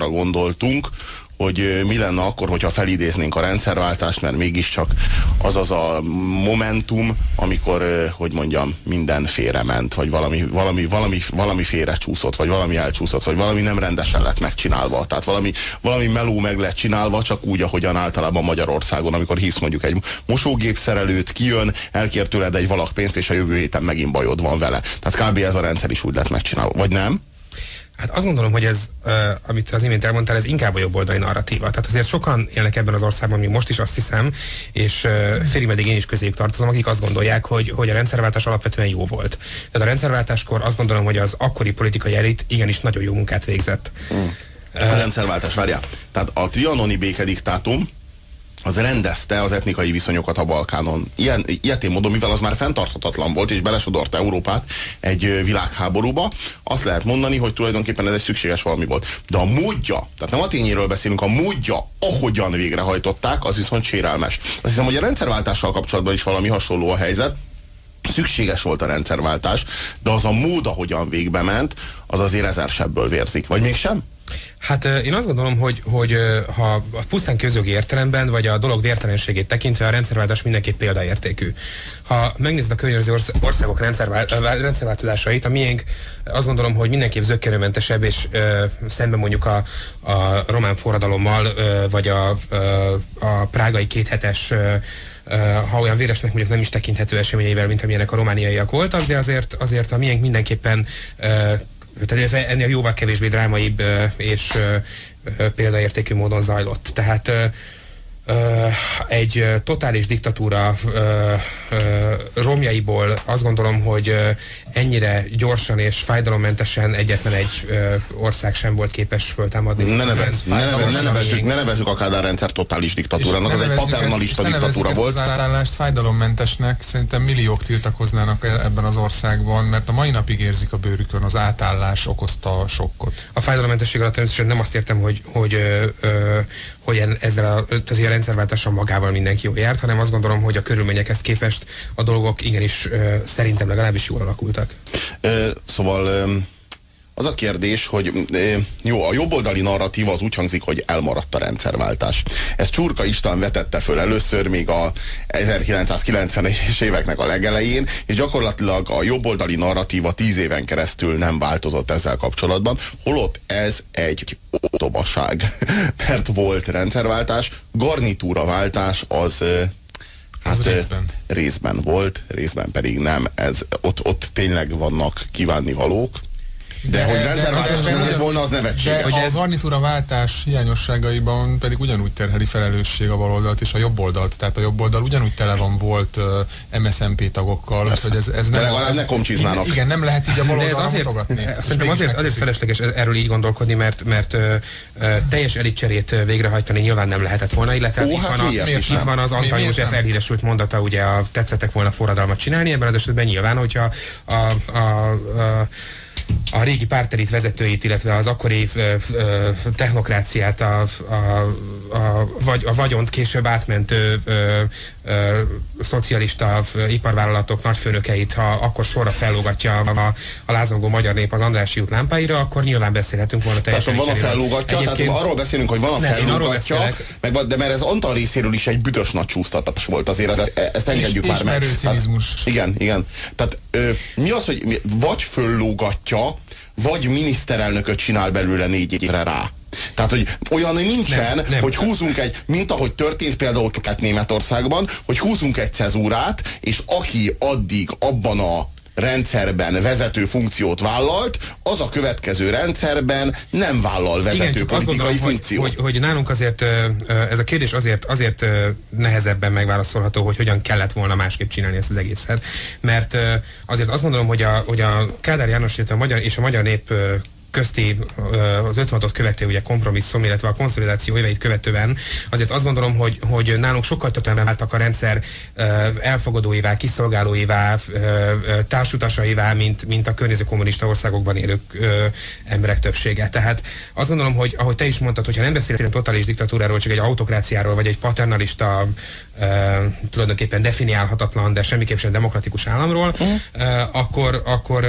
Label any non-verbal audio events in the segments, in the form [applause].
arra gondoltunk, hogy mi lenne akkor, hogyha felidéznénk a rendszerváltást, mert mégiscsak az az a momentum, amikor, hogy mondjam, minden félrement, vagy valami, valami, valami, valami félrecsúszott, vagy valami elcsúszott, vagy valami nem rendesen lett megcsinálva. Tehát valami, valami meló meg lett csinálva, csak úgy, ahogyan általában Magyarországon, amikor hívsz mondjuk egy mosógépszerelőt, kijön, elkér tőled egy valak pénzt, és a jövő héten megint bajod van vele. Tehát kb. ez a rendszer is úgy lett megcsinálva. Vagy nem? Hát azt gondolom, hogy ez, uh, amit az imént elmondtál, ez inkább a jobboldali narratíva. Tehát azért sokan élnek ebben az országban, még most is azt hiszem, és uh, félig meddig én is közéjük tartozom, akik azt gondolják, hogy, hogy a rendszerváltás alapvetően jó volt. Tehát a rendszerváltáskor azt gondolom, hogy az akkori politikai elit igenis nagyon jó munkát végzett. Mm. A rendszerváltás, várjál. Tehát a trianoni békediktátum, az rendezte az etnikai viszonyokat a Balkánon. Ilyen, ilyetén módon, mivel az már fenntarthatatlan volt, és belesodorta Európát egy világháborúba, azt lehet mondani, hogy tulajdonképpen ez egy szükséges valami volt. De a módja, tehát nem a tényéről beszélünk, a módja, ahogyan végrehajtották, az viszont sérelmes. Azt hiszem, hogy a rendszerváltással kapcsolatban is valami hasonló a helyzet, szükséges volt a rendszerváltás, de az a mód, ahogyan végbe ment, az azért ezer vérzik. Vagy mégsem? Hát én azt gondolom, hogy, hogy ha a pusztán közjogi értelemben, vagy a dolog vértelenségét tekintve a rendszerváltás mindenképp példaértékű. Ha megnézed a környező országok rendszerváltozásait, a miénk azt gondolom, hogy mindenképp zöggenőmentesebb, és ö, szemben mondjuk a, a román forradalommal, ö, vagy a, ö, a prágai kéthetes ö, ha olyan véresnek mondjuk nem is tekinthető eseményeivel, mint amilyenek a romániaiak voltak, de azért, azért a miénk mindenképpen tehát ez ennél jóval kevésbé drámaibb és példaértékű módon zajlott. Tehát egy totális diktatúra romjaiból azt gondolom, hogy ennyire gyorsan és fájdalommentesen egyetlen egy ország sem volt képes föltámadni. Ne, nevez, ne, nevez, ne, nevezzük, ne nevezzük a Kádár rendszer totális diktatúrának, az egy paternalista ezt, diktatúra volt. az állást fájdalommentesnek, szerintem milliók tiltakoznának e- ebben az országban, mert a mai napig érzik a bőrükön az átállás okozta a sokkot. A fájdalommentesség alatt természetesen nem azt értem, hogy, hogy ö, ö, hogy ezzel a, tehát a rendszerváltással magával mindenki jól járt, hanem azt gondolom, hogy a körülményekhez képest a dolgok igenis szerintem legalábbis jól alakultak. Szóval az a kérdés, hogy jó, a jobboldali narratíva az úgy hangzik, hogy elmaradt a rendszerváltás. Ezt Csurka István vetette föl először még a 1990-es éveknek a legelején, és gyakorlatilag a jobboldali narratíva tíz éven keresztül nem változott ezzel kapcsolatban, holott ez egy otobaság, [laughs] mert volt rendszerváltás, garnitúraváltás az Hát az részben. részben volt, részben pedig nem. Ez, ott, ott tényleg vannak kívánnivalók. De, de hogy rendszerváltás nem lett volna, az nevetséges. De a garnitúra váltás hiányosságaiban pedig ugyanúgy terheli felelősség a baloldalt és a jobboldalt. Tehát a jobboldal ugyanúgy tele van volt uh, MSZMP tagokkal, Persze. hogy ez, ez nem... De legalább ne komcsiznának. Igen, nem lehet így a baloldalra azért, mutogatni. Szerintem azért, azért felesleges erről így gondolkodni, mert, mert uh, uh, teljes elitcserét végrehajtani nyilván nem lehetett volna, illetve Ó, itt, hát van a, itt van az Antal József elhíresült mondata, ugye a tetszettek volna forradalmat csinálni, ebben az esetben nyilván, hogyha a, a, a, a a régi pártelit vezetőit, illetve az akkori technokráciát, a, a, a, vagy, a vagyont később átmentő szocialista iparvállalatok nagyfőnökeit, ha akkor sorra fellógatja a, a lázongó magyar nép az Andrási út lámpáira, akkor nyilván beszélhetünk volna teljesen. Tehát van a fellógatja, Egyébként... tehát arról beszélünk, hogy van a nem, fellógatja, meg, de mert ez Antal részéről is egy büdös nagy csúsztatás volt azért, ezt, ezt engedjük és, már meg. Hát, igen, igen. Tehát ö, mi az, hogy vagy föllógatja, vagy miniszterelnököt csinál belőle négy évre rá. Tehát, hogy olyan nincsen, nem, nem. hogy húzunk egy, mint ahogy történt például Németországban, hogy húzunk egy cezúrát, és aki addig abban a rendszerben vezető funkciót vállalt, az a következő rendszerben nem vállal vezető Igen, politikai gondolom, funkciót. Hogy, hogy, hogy nálunk azért ez a kérdés azért, azért nehezebben megválaszolható, hogy hogyan kellett volna másképp csinálni ezt az egészet. Mert azért azt gondolom, hogy a, hogy a Kádár János, illetve a magyar és a magyar nép közti az 56-ot követő ugye kompromisszum, illetve a konszolidáció éveit követően azért azt gondolom, hogy, hogy nálunk sokkal többen váltak a rendszer elfogadóivá, kiszolgálóivá, társutasaivá, mint, mint a környező kommunista országokban élő emberek többsége. Tehát azt gondolom, hogy ahogy te is mondtad, hogyha nem beszélsz egy totális diktatúráról, csak egy autokráciáról, vagy egy paternalista, tulajdonképpen definiálhatatlan, de semmiképp sem demokratikus államról, uh-huh. akkor, akkor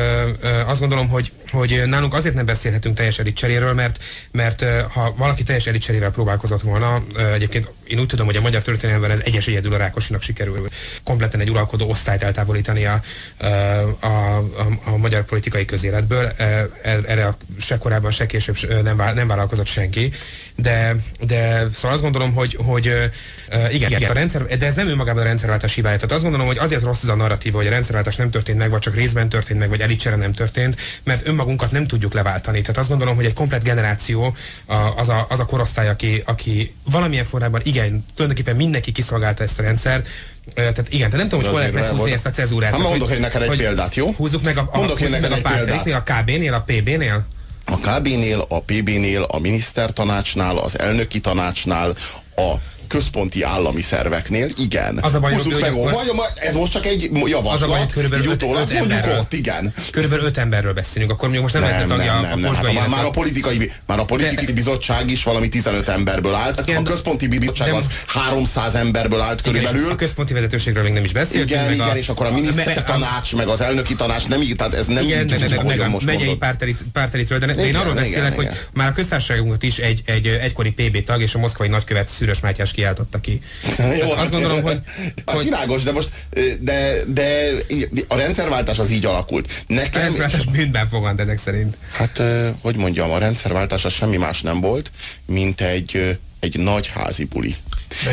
azt gondolom, hogy hogy nálunk azért nem beszélhetünk teljes cseréről, mert, mert ha valaki teljes cserével próbálkozott volna, egyébként én úgy tudom, hogy a magyar történelemben ez egyes egyedül a Rákosinak sikerül kompletten egy uralkodó osztályt eltávolítani a, a, a, a magyar politikai közéletből. E, erre se korábban, se később nem, nem vállalkozott senki. De, de szóval azt gondolom, hogy, hogy igen, igen, a rendszer, de ez nem önmagában a rendszerváltás hibája. Tehát azt gondolom, hogy azért rossz az a narratíva, hogy a rendszerváltás nem történt meg, vagy csak részben történt meg, vagy elicsere nem történt, mert önmagunkat nem tudjuk leváltani. Tehát azt gondolom, hogy egy komplet generáció az a, az a korosztály, aki, aki valamilyen formában igen, tulajdonképpen mindenki kiszolgálta ezt a rendszert, tehát igen, tehát nem tudom, hogy hol lehet meghúzni ezt a cezúrát. Hát mondok hogy, neked egy példát, jó? Húzzuk meg a, a, mondok húzzuk meg a pártériknél, a KB-nél, a PB-nél? A KB-nél, a PB-nél, a minisztertanácsnál, az elnöki tanácsnál, a központi állami szerveknél, igen. Az a baj, hogy meg, hogy, ez most csak egy javaslat, az a baj, körülbelül öt, öt emberről, ott, igen. Körülbelül öt emberről beszélünk, akkor még most nem, nem lehetne tagja nem, nem, a nem, hát, már, a politikai, már a politikai de, bizottság is valami 15 emberből állt, igen, a központi bizottság az 300 emberből állt körülbelül. A központi vezetőségről még nem is beszéltünk. Igen, igen, és akkor a miniszter tanács, meg az elnöki tanács nem így, tehát ez nem így, meg a megyei pártelitről, de én arról beszélek, hogy már a köztársaságunkat is egy egykori PB tag és a moszkvai nagykövet Szűrös Mátyás kiáltotta ki. Jó, hát azt gondolom, hogy... [laughs] Hát hogy... Világos, de most de, de a rendszerváltás az így alakult. Nekem... A rendszerváltás bűnben fogant ezek szerint. Hát, hogy mondjam, a rendszerváltás az semmi más nem volt, mint egy, egy nagy házi buli.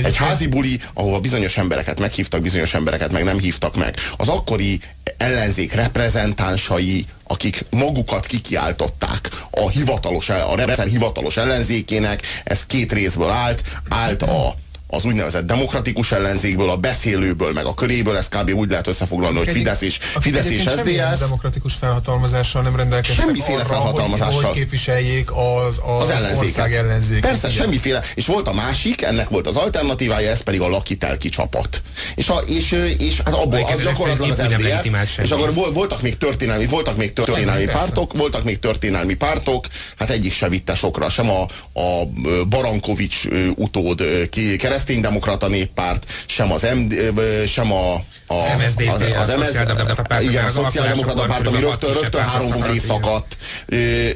Egy, házi buli, ahova bizonyos embereket meghívtak, bizonyos embereket meg nem hívtak meg. Az akkori ellenzék reprezentánsai, akik magukat kikiáltották a hivatalos, a rendszer hivatalos ellenzékének, ez két részből állt, állt a az úgynevezett demokratikus ellenzékből, a beszélőből, meg a köréből, ez kb. úgy lehet összefoglalni, hogy Fidesz és, Fidesz és SZDSZ. demokratikus felhatalmazással nem rendelkeztek Semmiféle arra, felhatalmazással. Hogy, hogy képviseljék az, az, az ellenzéket. ország ellenzéket. Persze, igen. semmiféle. És volt a másik, ennek volt az alternatívája, ez pedig a lakitelki csapat. És, a, és, és hát abból az gyakorlatilag az MDF, és akkor voltak még történelmi, voltak még történelmi Semmi, pártok, persze. voltak még történelmi pártok, hát egyik se vitte sokra, sem a, a Barankovics utód kereszténydemokrata néppárt, sem az MD, sem a a, az MSZDP, az, az, az, párt, igen, a szociáldemokrata párt, ami rögtön, rögtön három felé szakadt,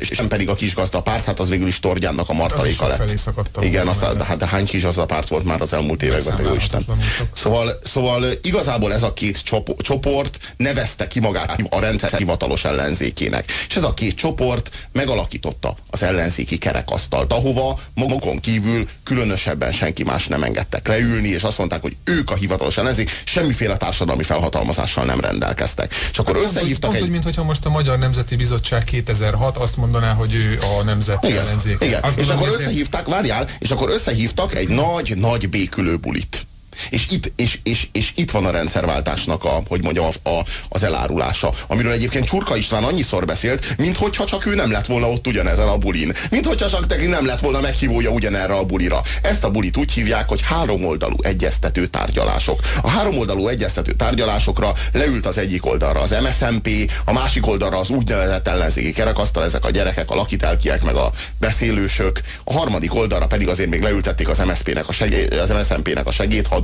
sem pedig a kisgazda párt, hát az végül is Tordjánnak a martaléka lett. Igen, aztán, de, hát, de hány kisgazda párt volt már az elmúlt években, te jó Isten. Szóval, szóval igazából ez a két csoport nevezte ki magát a rendszer hivatalos ellenzékének. És ez a két csoport megalakította az ellenzéki kerekasztalt, ahova magukon kívül különösebben senki más nem engedtek leülni, és azt mondták, hogy ők a hivatalos ellenzék, semmiféle társadalmi társadalmi felhatalmazással nem rendelkeztek. És akkor hát, összehívtak pont, egy... Úgy, mint hogyha most a Magyar Nemzeti Bizottság 2006 azt mondaná, hogy ő a nemzeti igen, ellenzék. Igen. és akkor összehívták, várjál, és akkor összehívtak egy nagy-nagy békülő bulit. És itt, és, és, és itt van a rendszerváltásnak a, hogy mondjam, a, a, az elárulása, amiről egyébként Csurka István annyiszor beszélt, mint hogyha csak ő nem lett volna ott ugyanezen a bulin. Mint hogyha csak neki nem lett volna meghívója ugyanerre a bulira. Ezt a bulit úgy hívják, hogy háromoldalú egyeztető tárgyalások. A háromoldalú egyeztető tárgyalásokra leült az egyik oldalra az MSMP, a másik oldalra az úgynevezett ellenzéki kerekasztal, ezek a gyerekek, a lakitelkiek, meg a beszélősök. A harmadik oldalra pedig azért még leültették az MSZP-nek a segéd, az MSZMP-nek a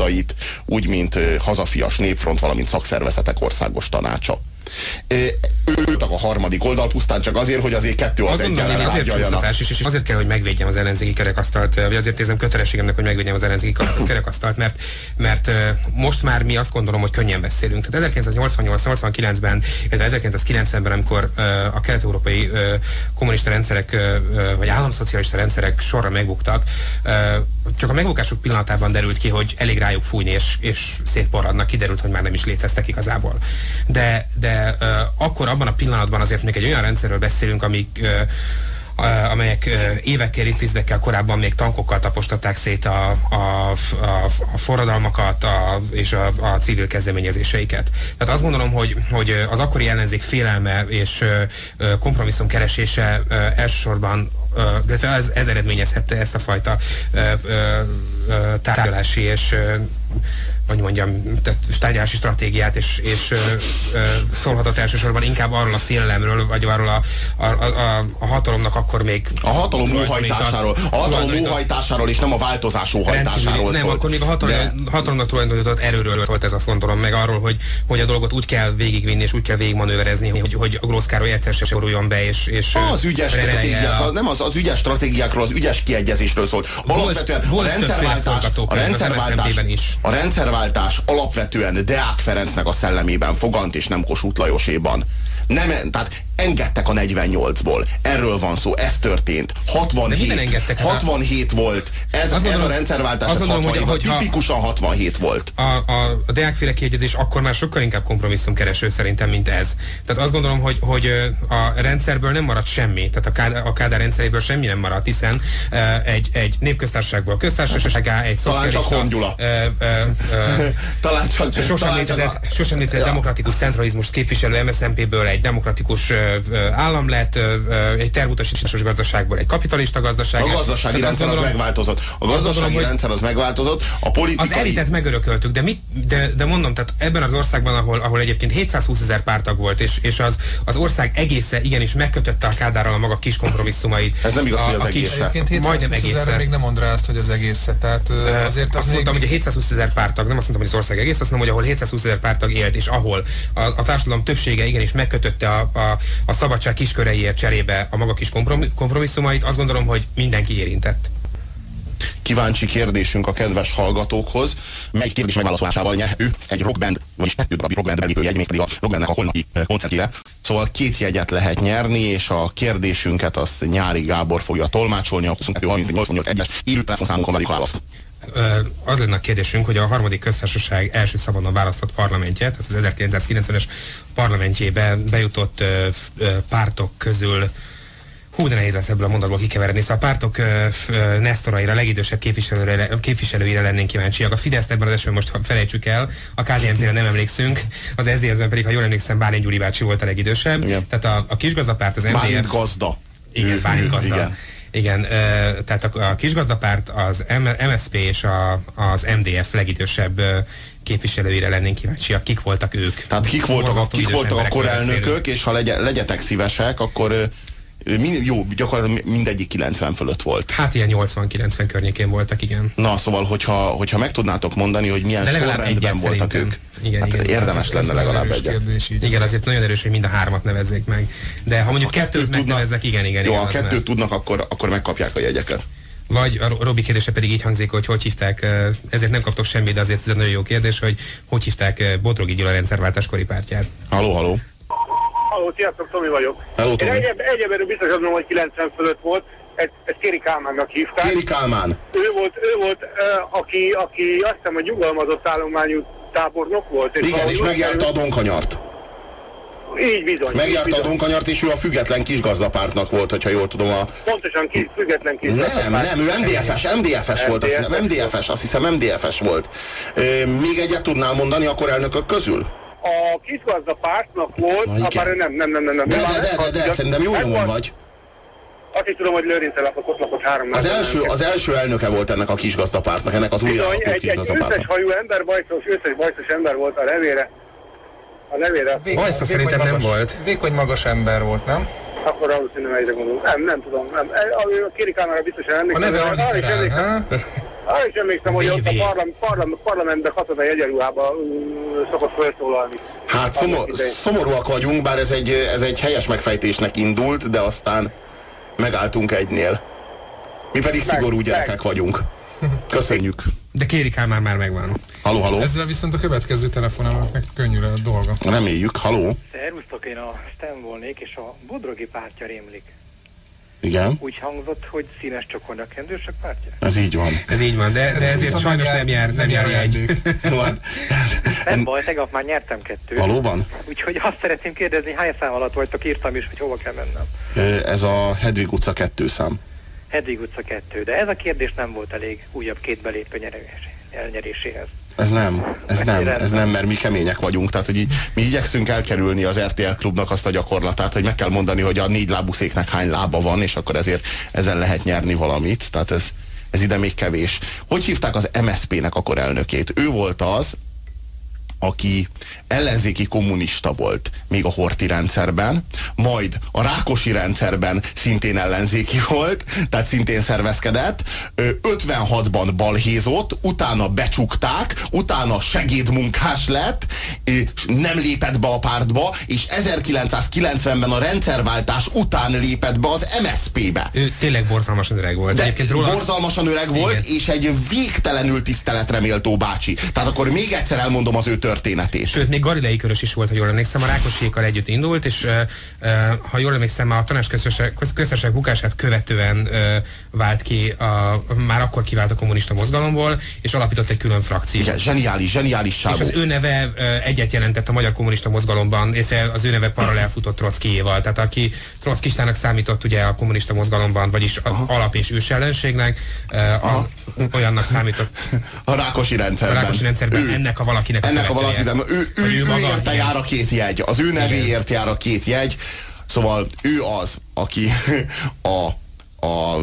segédhadait, úgy, mint Hazafias Népfront, valamint szakszervezetek országos tanácsa ők a harmadik oldal pusztán csak azért, hogy azért kettő az, az egy azért és azért kell, hogy megvédjem az ellenzéki kerekasztalt, vagy azért érzem kötelességemnek, hogy megvédjem az ellenzéki [coughs] kerekasztalt, mert, mert most már mi azt gondolom, hogy könnyen beszélünk. Tehát 1988-89-ben, illetve 1990-ben, amikor a kelet-európai kommunista rendszerek, vagy államszocialista rendszerek sorra megbuktak, csak a megbukásuk pillanatában derült ki, hogy elég rájuk fújni, és, és szétporradnak, kiderült, hogy már nem is léteztek igazából. De, de akkor abban a pillanatban azért még egy olyan rendszerről beszélünk, amik amelyek évekkel, évtizedekkel korábban még tankokkal tapostatták szét a, a, a, a forradalmakat a, és a, a civil kezdeményezéseiket. Tehát azt gondolom, hogy, hogy az akkori ellenzék félelme és kompromisszum keresése elsősorban de ez, ez eredményezhette ezt a fajta tárgyalási és hogy mondjam, tehát tárgyalási stratégiát, és, és ö, ö, szólhatott elsősorban inkább arról a félelemről, vagy arról a, a, a, a hatalomnak akkor még... A hatalom óhajtásáról, a hatalom óhajtásáról, és nem a változás óhajtásáról Nem, akkor még a hatalom, de... hatalomnak tulajdonított erőről volt ez azt gondolom, meg arról, hogy, hogy a dolgot úgy kell végigvinni, és úgy kell végigmanőverezni, hogy, hogy a Grósz Károly egyszer se soruljon be, és, és az ügyes stratégiák, a... nem az, az ügyes stratégiákról, az ügyes kiegyezésről szólt. Alapvetően volt, a rendszerváltás, a rendszerváltás, is. a rendszerváltás alapvetően Deák Ferencnek a szellemében fogant, és nem Kossuth Lajoséban. Nem, tehát engedtek a 48-ból. Erről van szó, ez történt. 67, 67 volt. Ez, ez gondolom, a rendszerváltás, ez gondolom, 67, hogy, tipikusan 67 volt. A, a, a Deák-féle kiegyezés akkor már sokkal inkább kompromisszumkereső szerintem, mint ez. Tehát azt gondolom, hogy, hogy a rendszerből nem maradt semmi, tehát a Kádár, a Kádár rendszeréből semmi nem maradt, hiszen egy, egy népköztársaságból köztársaságá, egy szocialista... Talán csak [laughs] talán csak... Sosem létezett, sosem létezett demokratikus centralizmust képviselő MSZNP-ből egy demokratikus állam lett, egy tervutasításos gazdaságból egy kapitalista gazdaság. A gazdasági rendszer gondolom, az megváltozott. A gazdasági gondolom, rendszer az megváltozott, a politikai... Az elitet megörököltük, de, mit, de, de mondom, tehát ebben az országban, ahol, ahol egyébként 720 ezer pártag volt, és, és az, az ország egésze igenis megkötötte a Kádárral a maga kis kompromisszumait. Ez nem igaz, a, hogy az egész. Egyébként majdnem egész. még nem mond rá azt, hogy az egész. Tehát azért azt mondtam, hogy a 720 ezer pártag, nem azt mondtam, hogy az ország egész, azt mondom, hogy ahol 720 ezer pártag élt, és ahol a, a társadalom többsége igenis megkötötte a, a, a szabadság kisköreiért cserébe a maga kis kompromisszumait, azt gondolom, hogy mindenki érintett. Kíváncsi kérdésünk a kedves hallgatókhoz, mely kérdés megválaszolásával nyer ő egy rockband, vagyis kettő darab rockband belépő jegy, mégpedig a rockbandnek a holnapi koncertjére. Szóval két jegyet lehet nyerni, és a kérdésünket azt Nyári Gábor fogja tolmácsolni, a 22 38 es élő telefonszámunkon várjuk választ az lenne a kérdésünk, hogy a harmadik köztársaság első szabadon választott parlamentje, tehát az 1990-es parlamentjébe bejutott pártok közül Hú, de nehéz lesz ebből a mondatból kikeveredni. Szóval a pártok Nesztoraira, legidősebb képviselőre, képviselőire lennénk kíváncsiak. A Fidesz ebben az esetben most felejtsük el, a KDNP-re nem emlékszünk, az SZDSZ-ben pedig, ha jól emlékszem, Bálint Gyuri bácsi volt a legidősebb. Igen. Tehát a, a kisgazdapárt, az MDF... Bálint gazda. Igen, Bálint gazda. Igen. Igen, tehát a, kisgazdapárt, az MSP és a, az MDF legidősebb képviselőire lennénk kíváncsiak, kik voltak ők. Tehát kik voltak, a, kik voltak a korelnökök, és ha legye, legyetek szívesek, akkor Mind, jó, gyakorlatilag mindegyik 90 fölött volt. Hát ilyen 80-90 környékén voltak, igen. Na, szóval, hogyha, hogyha meg tudnátok mondani, hogy milyen sorrendben voltak ők. Igen, hát igen, érdemes lenne legalább egyet. Igen, azért nagyon erős, hogy mind a hármat nevezzék meg. De ha mondjuk ha kettőt megnevezzek, igen, igen. Jó, igen, ha kettőt tudnak, akkor, akkor megkapják a jegyeket. Vagy a Robi kérdése pedig így hangzik, hogy hogy hívták, ezért nem kaptok semmit, de azért ez egy nagyon jó kérdés, hogy hogy hívták Bodrogi Gyula rendszerváltáskori pártját. Haló, haló. Halló, sziasztok, Tomi vagyok. Hello, Tomi. Én egyeb, egyebben biztos azon, hogy 90 fölött volt, ezt, ezt Kéri Kálmánnak hívták. Kéri Kálmán. Ő volt, ő volt uh, aki, aki azt hiszem, hogy nyugalmazott állományú tábornok volt. És Igen, és megjárta a Donkanyart. Így bizony. Megjárta a Donkanyart, és ő a független kisgazdapártnak volt, hogyha jól tudom. A... Pontosan kis, független kisgazdapárt. Nem, nem, ő MDFS, MDFS volt, azt hiszem, MDFS, azt hiszem MDFS volt. Még egyet tudnál mondani a korelnökök közül? A kisgazdapártnak volt, ha bár nem, nem, nem, nem, nem. De, de, de, de, de, de szerintem jó nyomon vagy. Azt is tudom, hogy Lőrince lapok, ott lakott három az első, az első elnöke volt ennek a kisgazdapártnak, ennek az új Bizony, egy, egy összes hajú ember, bajszos, összes bajszos ember volt a levére. A levére. Bajszos szerintem nem volt. Vékony magas ember volt, nem? Akkor valószínűleg egyre gondolom. Nem, nem tudom. Nem. A, a Kéri Kámára biztosan emlékszem. A neve Annikerán, arra is emlékszem, hogy ott a parlament, parlament, parlamentben katonai egyenruhában szokott felszólalni. Hát szomor, szomorúak vagyunk, bár ez egy, ez egy helyes megfejtésnek indult, de aztán megálltunk egynél. Mi pedig meg, szigorú gyerekek meg. vagyunk. Köszönjük. De kéri már már megvan. Haló, haló. Ezzel viszont a következő telefonálnak meg könnyű a dolga. Reméljük, haló. Szervusztok, én a STEM volnék, és a Bodrogi pártja rémlik. Igen. Úgy hangzott, hogy színes csokornak a kendősök pártja? Ez így van. Ez így van, de, ez de ezért sajnos nem jár, nem jár egy. [laughs] nem baj, tegnap már nyertem kettőt. Valóban? Úgyhogy azt szeretném kérdezni, hány szám alatt vagytok, írtam is, hogy hova kell mennem. Ez a Hedvig utca kettő szám. Hedvig utca kettő, de ez a kérdés nem volt elég újabb két belépő elnyeréséhez. Ez nem, ez nem, ez nem, mert mi kemények vagyunk. Tehát, hogy így, mi igyekszünk elkerülni az RTL klubnak azt a gyakorlatát, hogy meg kell mondani, hogy a négy lábú széknek hány lába van, és akkor ezért ezen lehet nyerni valamit. Tehát ez, ez ide még kevés. Hogy hívták az MSZP-nek akkor elnökét? Ő volt az, aki ellenzéki kommunista volt még a Horti rendszerben, majd a Rákosi rendszerben szintén ellenzéki volt, tehát szintén szervezkedett, 56-ban balhézott, utána becsukták, utána segédmunkás lett, nem lépett be a pártba, és 1990-ben a rendszerváltás után lépett be az MSZP-be. Ő tényleg borzalmasan öreg volt. De Egyébként róla borzalmasan öreg Igen. volt, és egy végtelenül tiszteletre méltó bácsi. Tehát akkor még egyszer elmondom az ő történetét. Sőt, még Galilei Körös is volt, ha jól emlékszem, a Rákosékkal együtt indult, és ha jól emlékszem, a tanácsköztársaság bukását követően vált ki, a, már akkor kivált a kommunista mozgalomból, és alapított egy külön frakciót. Igen, zseniális, zseniális sávó. És az ő neve egyet jelentett a magyar kommunista mozgalomban, és az ő neve paralel futott Trockijéval. Tehát aki Trockistának számított ugye a kommunista mozgalomban, vagyis a alap és ős ellenségnek, az olyannak számított. A Rákosi rendszerben. A Rákosi rendszerben ő, ennek a valakinek a ennek a valakinek, ő, ő, ő, ő érte jár a két jegy, az ő nevéért jár a két jegy, szóval ő az, aki [laughs] a, a,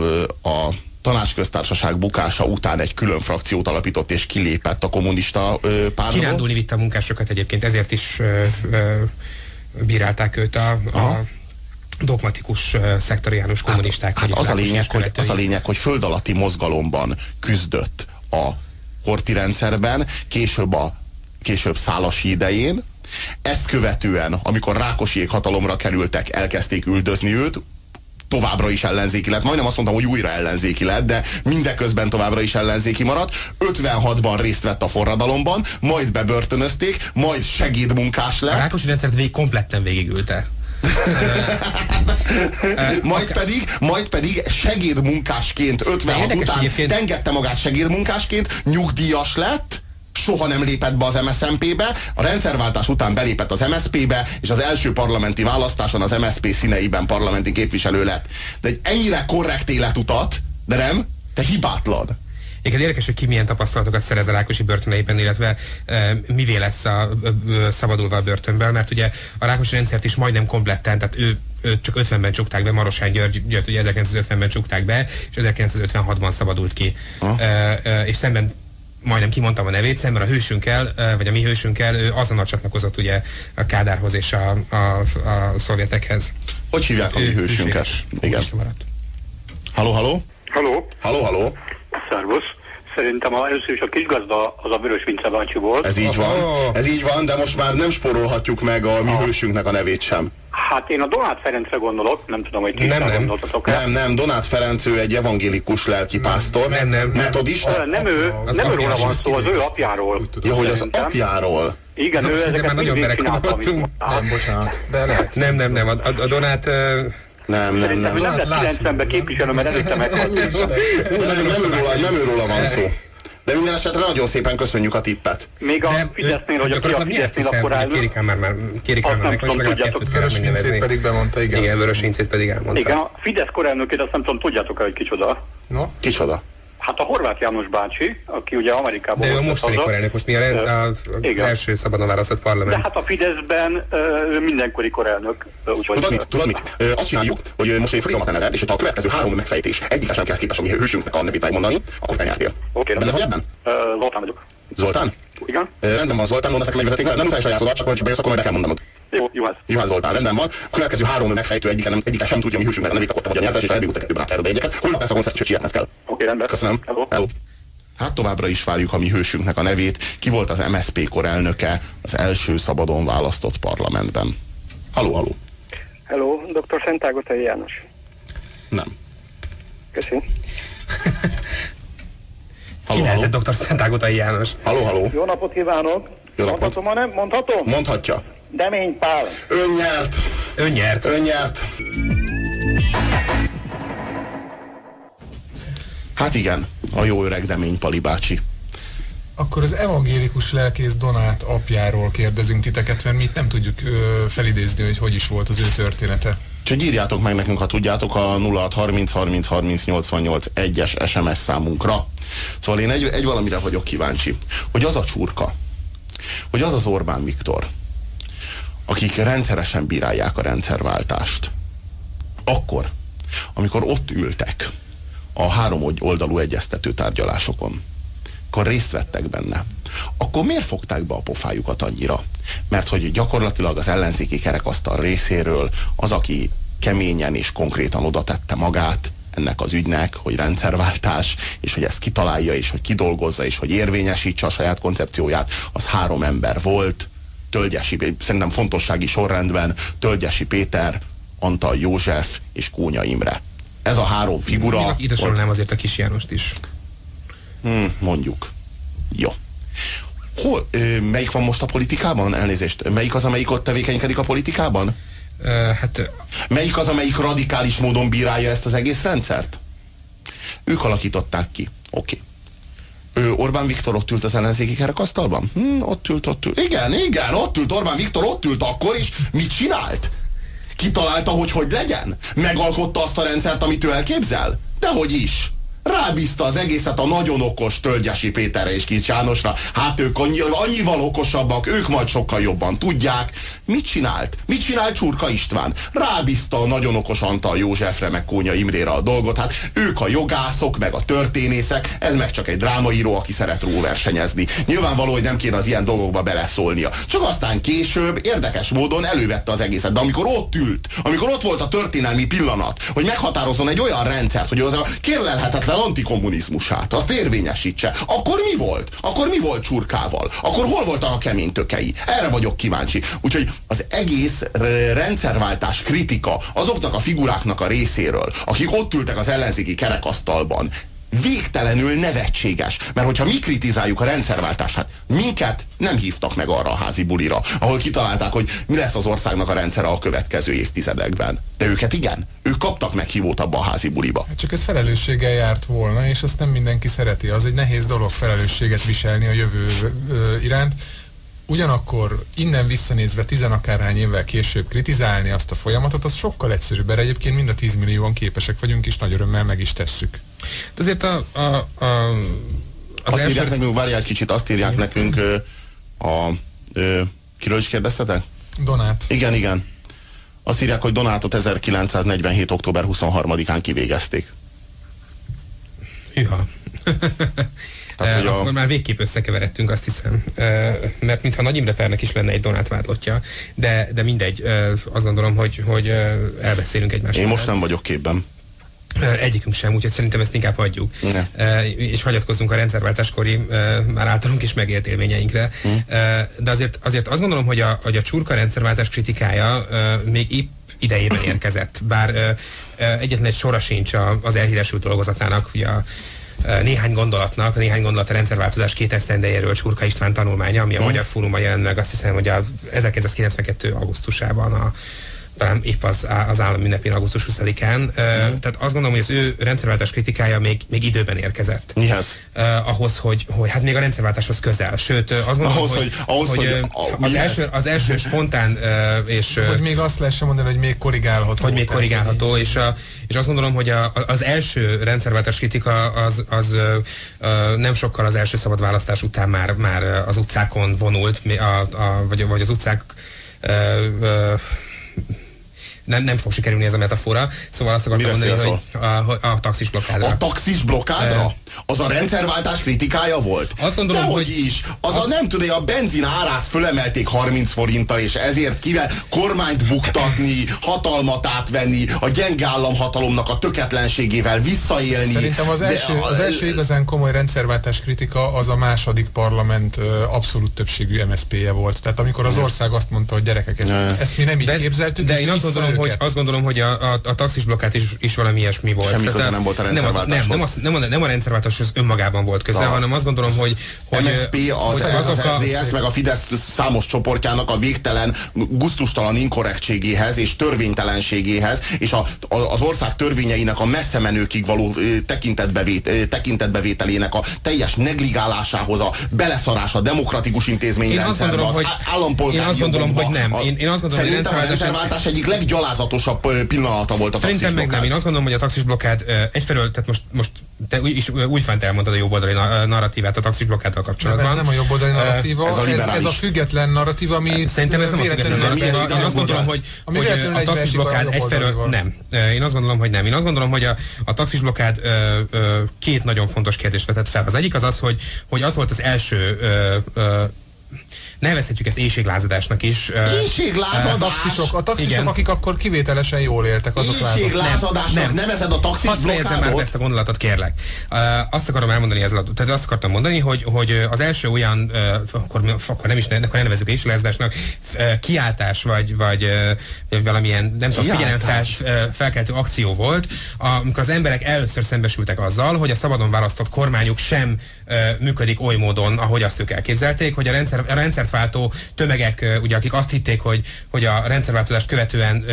a tanácsköztársaság bukása után egy külön frakciót alapított és kilépett a kommunista pártból. Kirándulni vitte a munkásokat egyébként, ezért is ö, ö, bírálták őt a, a dogmatikus szektoriánus kommunisták. Hát, hát az, a lényeg, hogy, az a lényeg, hogy föld alatti mozgalomban küzdött a horti rendszerben, később a később Szálasi idején, ezt követően, amikor Rákosiék hatalomra kerültek, elkezdték üldözni őt, továbbra is ellenzéki lett. Majdnem azt mondtam, hogy újra ellenzéki lett, de mindeközben továbbra is ellenzéki maradt. 56-ban részt vett a forradalomban, majd bebörtönözték, majd segédmunkás lett. A Rákosi rendszert végig kompletten végigülte. [laughs] majd pedig, majd pedig segédmunkásként 56 után tengette magát segédmunkásként, nyugdíjas lett, soha nem lépett be az MSZMP-be, a rendszerváltás után belépett az MSZP-be, és az első parlamenti választáson az MSZP színeiben parlamenti képviselő lett. De egy ennyire korrekt életutat, de nem, te hibátlan. Igen, érdekes, hogy ki milyen tapasztalatokat szerez a Rákosi börtöneiben, illetve e, mivé lesz a, e, szabadulva a börtönből, mert ugye a Rákosi rendszert is majdnem kompletten, tehát ő őt csak 50-ben csukták be, Marosán György, György ugye 1950-ben csukták be, és 1956-ban szabadult ki. E, e, és szemben majdnem kimondtam a nevét, szemben a hősünkkel, vagy a mi hősünkkel, ő azonnal csatlakozott ugye a Kádárhoz és a, a, a szovjetekhez. Hogy hívják a mi hősünket? Igen. Halló, halló? Halló? Halló, halló? Szervusz. Szerintem a, először is a kisgazda az a Vörös Vince bácsi volt. Ez így van, ez így van, de most már nem sporolhatjuk meg a mi oh. hősünknek a nevét sem. Hát én a Donát Ferencre gondolok, nem tudom, hogy ti nem, nem. gondoltatok Nem, nem, Donát Ferenc ő egy evangélikus lelkipásztor, nem, nem, metodist. Nem, nem ő, az nem őről van szó, az ő apjáról. Ja, hogy az apjáról. Igen, ő ezeket már nagyon merekodottunk. Nem, bocsánat, de lehet. Nem, nem, nem, a, a Donát... Nem, nem, nem. Nem lesz 90-ben képviselő, mert előtte meghalt. Nem őróla van szó. De minden esetre nagyon szépen köszönjük a tippet. Még a De, Fidesznél, hogy aki a Fidesznél akkor áll. Kérik már, már, kérik már meg, hogy legalább kettőt kell pedig bemondta, igen. Igen, Vörös Vincét pedig elmondta. Igen, a Fidesz korelnökét azt nem tudom, tudjátok-e, hogy kicsoda? No? Kicsoda? Hát a Horváth János bácsi, aki ugye Amerikában De ő mostani korelnök, most mi a, a, az első szabadon választott parlament. De hát a Fideszben ő mindenkori korelnök. Úgyhogy tudod mit? Tudod mit? Azt csináljuk, hogy most én fölírom a neved, és ha a következő három megfejtés egyik sem kell képes a mi hősünknek a nevét megmondani, akkor te nyertél. Oké, Benne vagy ebben? Zoltán vagyok. Zoltán? Igen. Rendben van, Zoltán, mondasz nekem egy vezeték, nem utána sajátodat, csak hogyha bejössz, akkor majd be kell mondanod. Jó, Juhász. Juhász Zoltán, rendben van. A következő három megfejtő egyike, nem, egyike sem tudja, mi hűsünknek a nevét, akkor te vagy a nyertes, és elbí utca kettőben be egyeket. Holnap lesz a koncert, hogy sietned kell. Oké, rendben. Köszönöm. Hello. Hello. Hát továbbra is várjuk a mi hősünknek a nevét. Ki volt az MSZP korelnöke az első szabadon választott parlamentben? Haló, haló. Hello, dr. Szentágotai János. Nem. Köszönöm. [laughs] Ki lehetett dr. Szentágotai János? Haló, haló. Jó napot kívánok. Jó napot. Mondhatom, nem? Mondhatom? Mondhatja. Demény Pál. Ön nyert. Ön nyert. Ön nyert. Hát igen, a jó öreg Demény Pali bácsi. Akkor az evangélikus lelkész Donát apjáról kérdezünk titeket, mert mi itt nem tudjuk ö, felidézni, hogy hogy is volt az ő története. Úgyhogy írjátok meg nekünk, ha tudjátok, a 0630 30 30 88 1-es SMS számunkra. Szóval én egy, egy valamire vagyok kíváncsi, hogy az a csurka, hogy az az Orbán Viktor, akik rendszeresen bírálják a rendszerváltást, akkor, amikor ott ültek, a három oldalú egyeztető tárgyalásokon, akkor részt vettek benne, akkor miért fogták be a pofájukat annyira? Mert hogy gyakorlatilag az ellenzéki kerekasztal részéről az, aki keményen és konkrétan oda tette magát ennek az ügynek, hogy rendszerváltás, és hogy ezt kitalálja, és hogy kidolgozza, és hogy érvényesítse a saját koncepcióját, az három ember volt, Tölgyesi, szerintem fontossági sorrendben Tölgyesi Péter, Antal József és Kónya Imre. Ez a három figura. Ide sorolnám azért a kis Jánost is. Hmm, mondjuk. Jó. Hol, ö, melyik van most a politikában? Elnézést. Melyik az, amelyik ott tevékenykedik a politikában? Uh, hát... Melyik az, amelyik radikális módon bírálja ezt az egész rendszert? Ők alakították ki. Oké. Okay. Orbán Viktor ott ült az ellenzéki kerekasztalban? Hm, ott ült, ott ült. Igen, igen, ott ült Orbán Viktor, ott ült akkor, és mit csinált? Kitalálta, hogy hogy legyen? Megalkotta azt a rendszert, amit ő elképzel? Dehogy is! Rábízta az egészet a nagyon okos Tölgyesi Péterre és Kis Jánosra. Hát ők annyi, annyival okosabbak, ők majd sokkal jobban tudják. Mit csinált? Mit csinált Csurka István? Rábízta a nagyon okos Antal Józsefre, meg Kónya Imrére a dolgot. Hát ők a jogászok, meg a történészek, ez meg csak egy drámaíró, aki szeret róversenyezni. Nyilvánvaló, hogy nem kéne az ilyen dolgokba beleszólnia. Csak aztán később érdekes módon elővette az egészet. De amikor ott ült, amikor ott volt a történelmi pillanat, hogy meghatározzon egy olyan rendszert, hogy az a kérlelhetetlen Isten antikommunizmusát, azt érvényesítse. Akkor mi volt? Akkor mi volt csurkával? Akkor hol voltak a kemény tökei? Erre vagyok kíváncsi. Úgyhogy az egész rendszerváltás kritika azoknak a figuráknak a részéről, akik ott ültek az ellenzéki kerekasztalban, végtelenül nevetséges. Mert hogyha mi kritizáljuk a rendszerváltást, hát minket nem hívtak meg arra a házi bulira, ahol kitalálták, hogy mi lesz az országnak a rendszere a következő évtizedekben. De őket igen, ők kaptak meghívót abba a házi buliba. Hát csak ez felelősséggel járt volna, és azt nem mindenki szereti. Az egy nehéz dolog felelősséget viselni a jövő iránt. Ugyanakkor innen visszanézve tizenakárhány évvel később kritizálni azt a folyamatot, az sokkal egyszerűbb, mert egyébként mind a 10 millióan képesek vagyunk, és nagy örömmel meg is tesszük. De azért a, a, a az azt első... írják nekünk, várjál egy kicsit, azt írják nekünk a, a, a kiről is kérdeztetek? Donát. Igen, igen. Azt írják, hogy Donátot 1947. október 23-án kivégezték. Hűha. [laughs] Tehát, hogy a... Akkor már végképp összekeveredtünk, azt hiszem. Mert mintha Nagy Imre Pernek is lenne egy Donát vádlottja, de, de mindegy, azt gondolom, hogy, hogy elbeszélünk egymásról. Én most nem vagyok képben. Egyikünk sem, úgyhogy szerintem ezt inkább hagyjuk. Ne. És hagyatkozzunk a rendszerváltáskori már általunk is megélt élményeinkre. Mm. De azért, azért azt gondolom, hogy a, hogy a csurka rendszerváltás kritikája még épp idejében érkezett. Bár egyetlen egy sora sincs az elhíresült dolgozatának, ugye a néhány gondolatnak, néhány gondolat a rendszerváltozás két esztendejéről Csurka István tanulmánya, ami a. Magyar Fórumban jelent meg, azt hiszem, hogy a 1992. augusztusában a talán épp az, az állam ünnepén augusztus 20-án. Mm. Tehát azt gondolom, hogy az ő rendszerváltás kritikája még, még időben érkezett. Mihez? Uh, ahhoz, hogy, hogy hát még a rendszerváltáshoz közel. Sőt, azt gondolom, ahhoz, hogy, ahhoz, hogy, hogy az, első, az első spontán uh, és... Hogy még azt lehessen mondani, hogy még korrigálható. Hogy még korrigálható, és, a, és azt gondolom, hogy a, az első rendszerváltás kritika az, az uh, nem sokkal az első szabad választás után már, már az utcákon vonult, a, a, vagy, vagy az utcák uh, uh, nem, nem fog sikerülni ez a metafora. Szóval azt akartam mondani, hogy a, a taxis blokkádra. A taxis blokkádra? Az a rendszerváltás kritikája volt? Azt gondolom, Dehogy hogy... is. Az, az a nem tudja, a benzin árát fölemelték 30 forinttal, és ezért kivel kormányt buktatni, hatalmat átvenni, a gyenge államhatalomnak a töketlenségével visszaélni. Szerintem az első, de, az első igazán komoly rendszerváltás kritika az a második parlament abszolút többségű MSZP-je volt. Tehát amikor az ország azt mondta, hogy gyerekek, ezt, ezt mi nem így de, képzeltük, de én azt gondolom, hogy, azt gondolom, hogy a, a, a taxis blokkát is, is valami ilyesmi volt. Semmi köze nem volt a rendszerváltáshoz. Nem, nem, nem, nem, a, nem a rendszerváltáshoz önmagában volt köze, hanem azt gondolom, hogy... hogy MSZP, az, hogy az, az, az SZDSZ, meg a Fidesz számos csoportjának a végtelen, guztustalan inkorrektségéhez és törvénytelenségéhez, és a, a, az ország törvényeinek a messze menőkig való tekintetbevét, tekintetbevételének a teljes negligálásához, a beleszarás a demokratikus intézményrendszerbe, az hogy, állampolgári Én azt gondolom, hogy nem. Én, én azt gondolom, hogy a rendszerváltás egyik leggyalázatosabb pillanata volt a Szerintem meg nem. Én azt gondolom, hogy a taxis blokkád egyfelől, tehát most, most te úgy, is, úgy fent elmondtad a jobboldali narratívát a taxis blokkáttal kapcsolatban. Nem, ez nem a jobboldali narratíva, ez a, ez, ez a független narratíva, ami Szerintem ez nem a független narratíva. Én azt gondolom, hogy, hogy a taxis blokkád egyfelől nem. Én azt gondolom, hogy nem. Én azt gondolom, hogy a, a taxis blokkád két nagyon fontos kérdést vetett fel. Az egyik az az, hogy, hogy az volt az első nevezhetjük ezt éjséglázadásnak is. Éjséglázadás? A taxisok, a taxisok Igen. akik akkor kivételesen jól éltek, azok Éjséglázadásnak nem, nem. nevezed a taxis Hadd fejezem már ezt a gondolatot, kérlek. Azt akarom elmondani ezzel, tehát azt akartam mondani, hogy, hogy az első olyan, akkor, akkor nem is ne, akkor nevezük éjséglázadásnak, kiáltás, vagy, vagy uh, valamilyen, nem tudom, figyelem fel, felkeltő akció volt, amikor az emberek először szembesültek azzal, hogy a szabadon választott kormányuk sem működik oly módon, ahogy azt ők elképzelték, hogy a, rendszer, a rendszert váltó tömegek, ugye, akik azt hitték, hogy, hogy a rendszerváltozást követően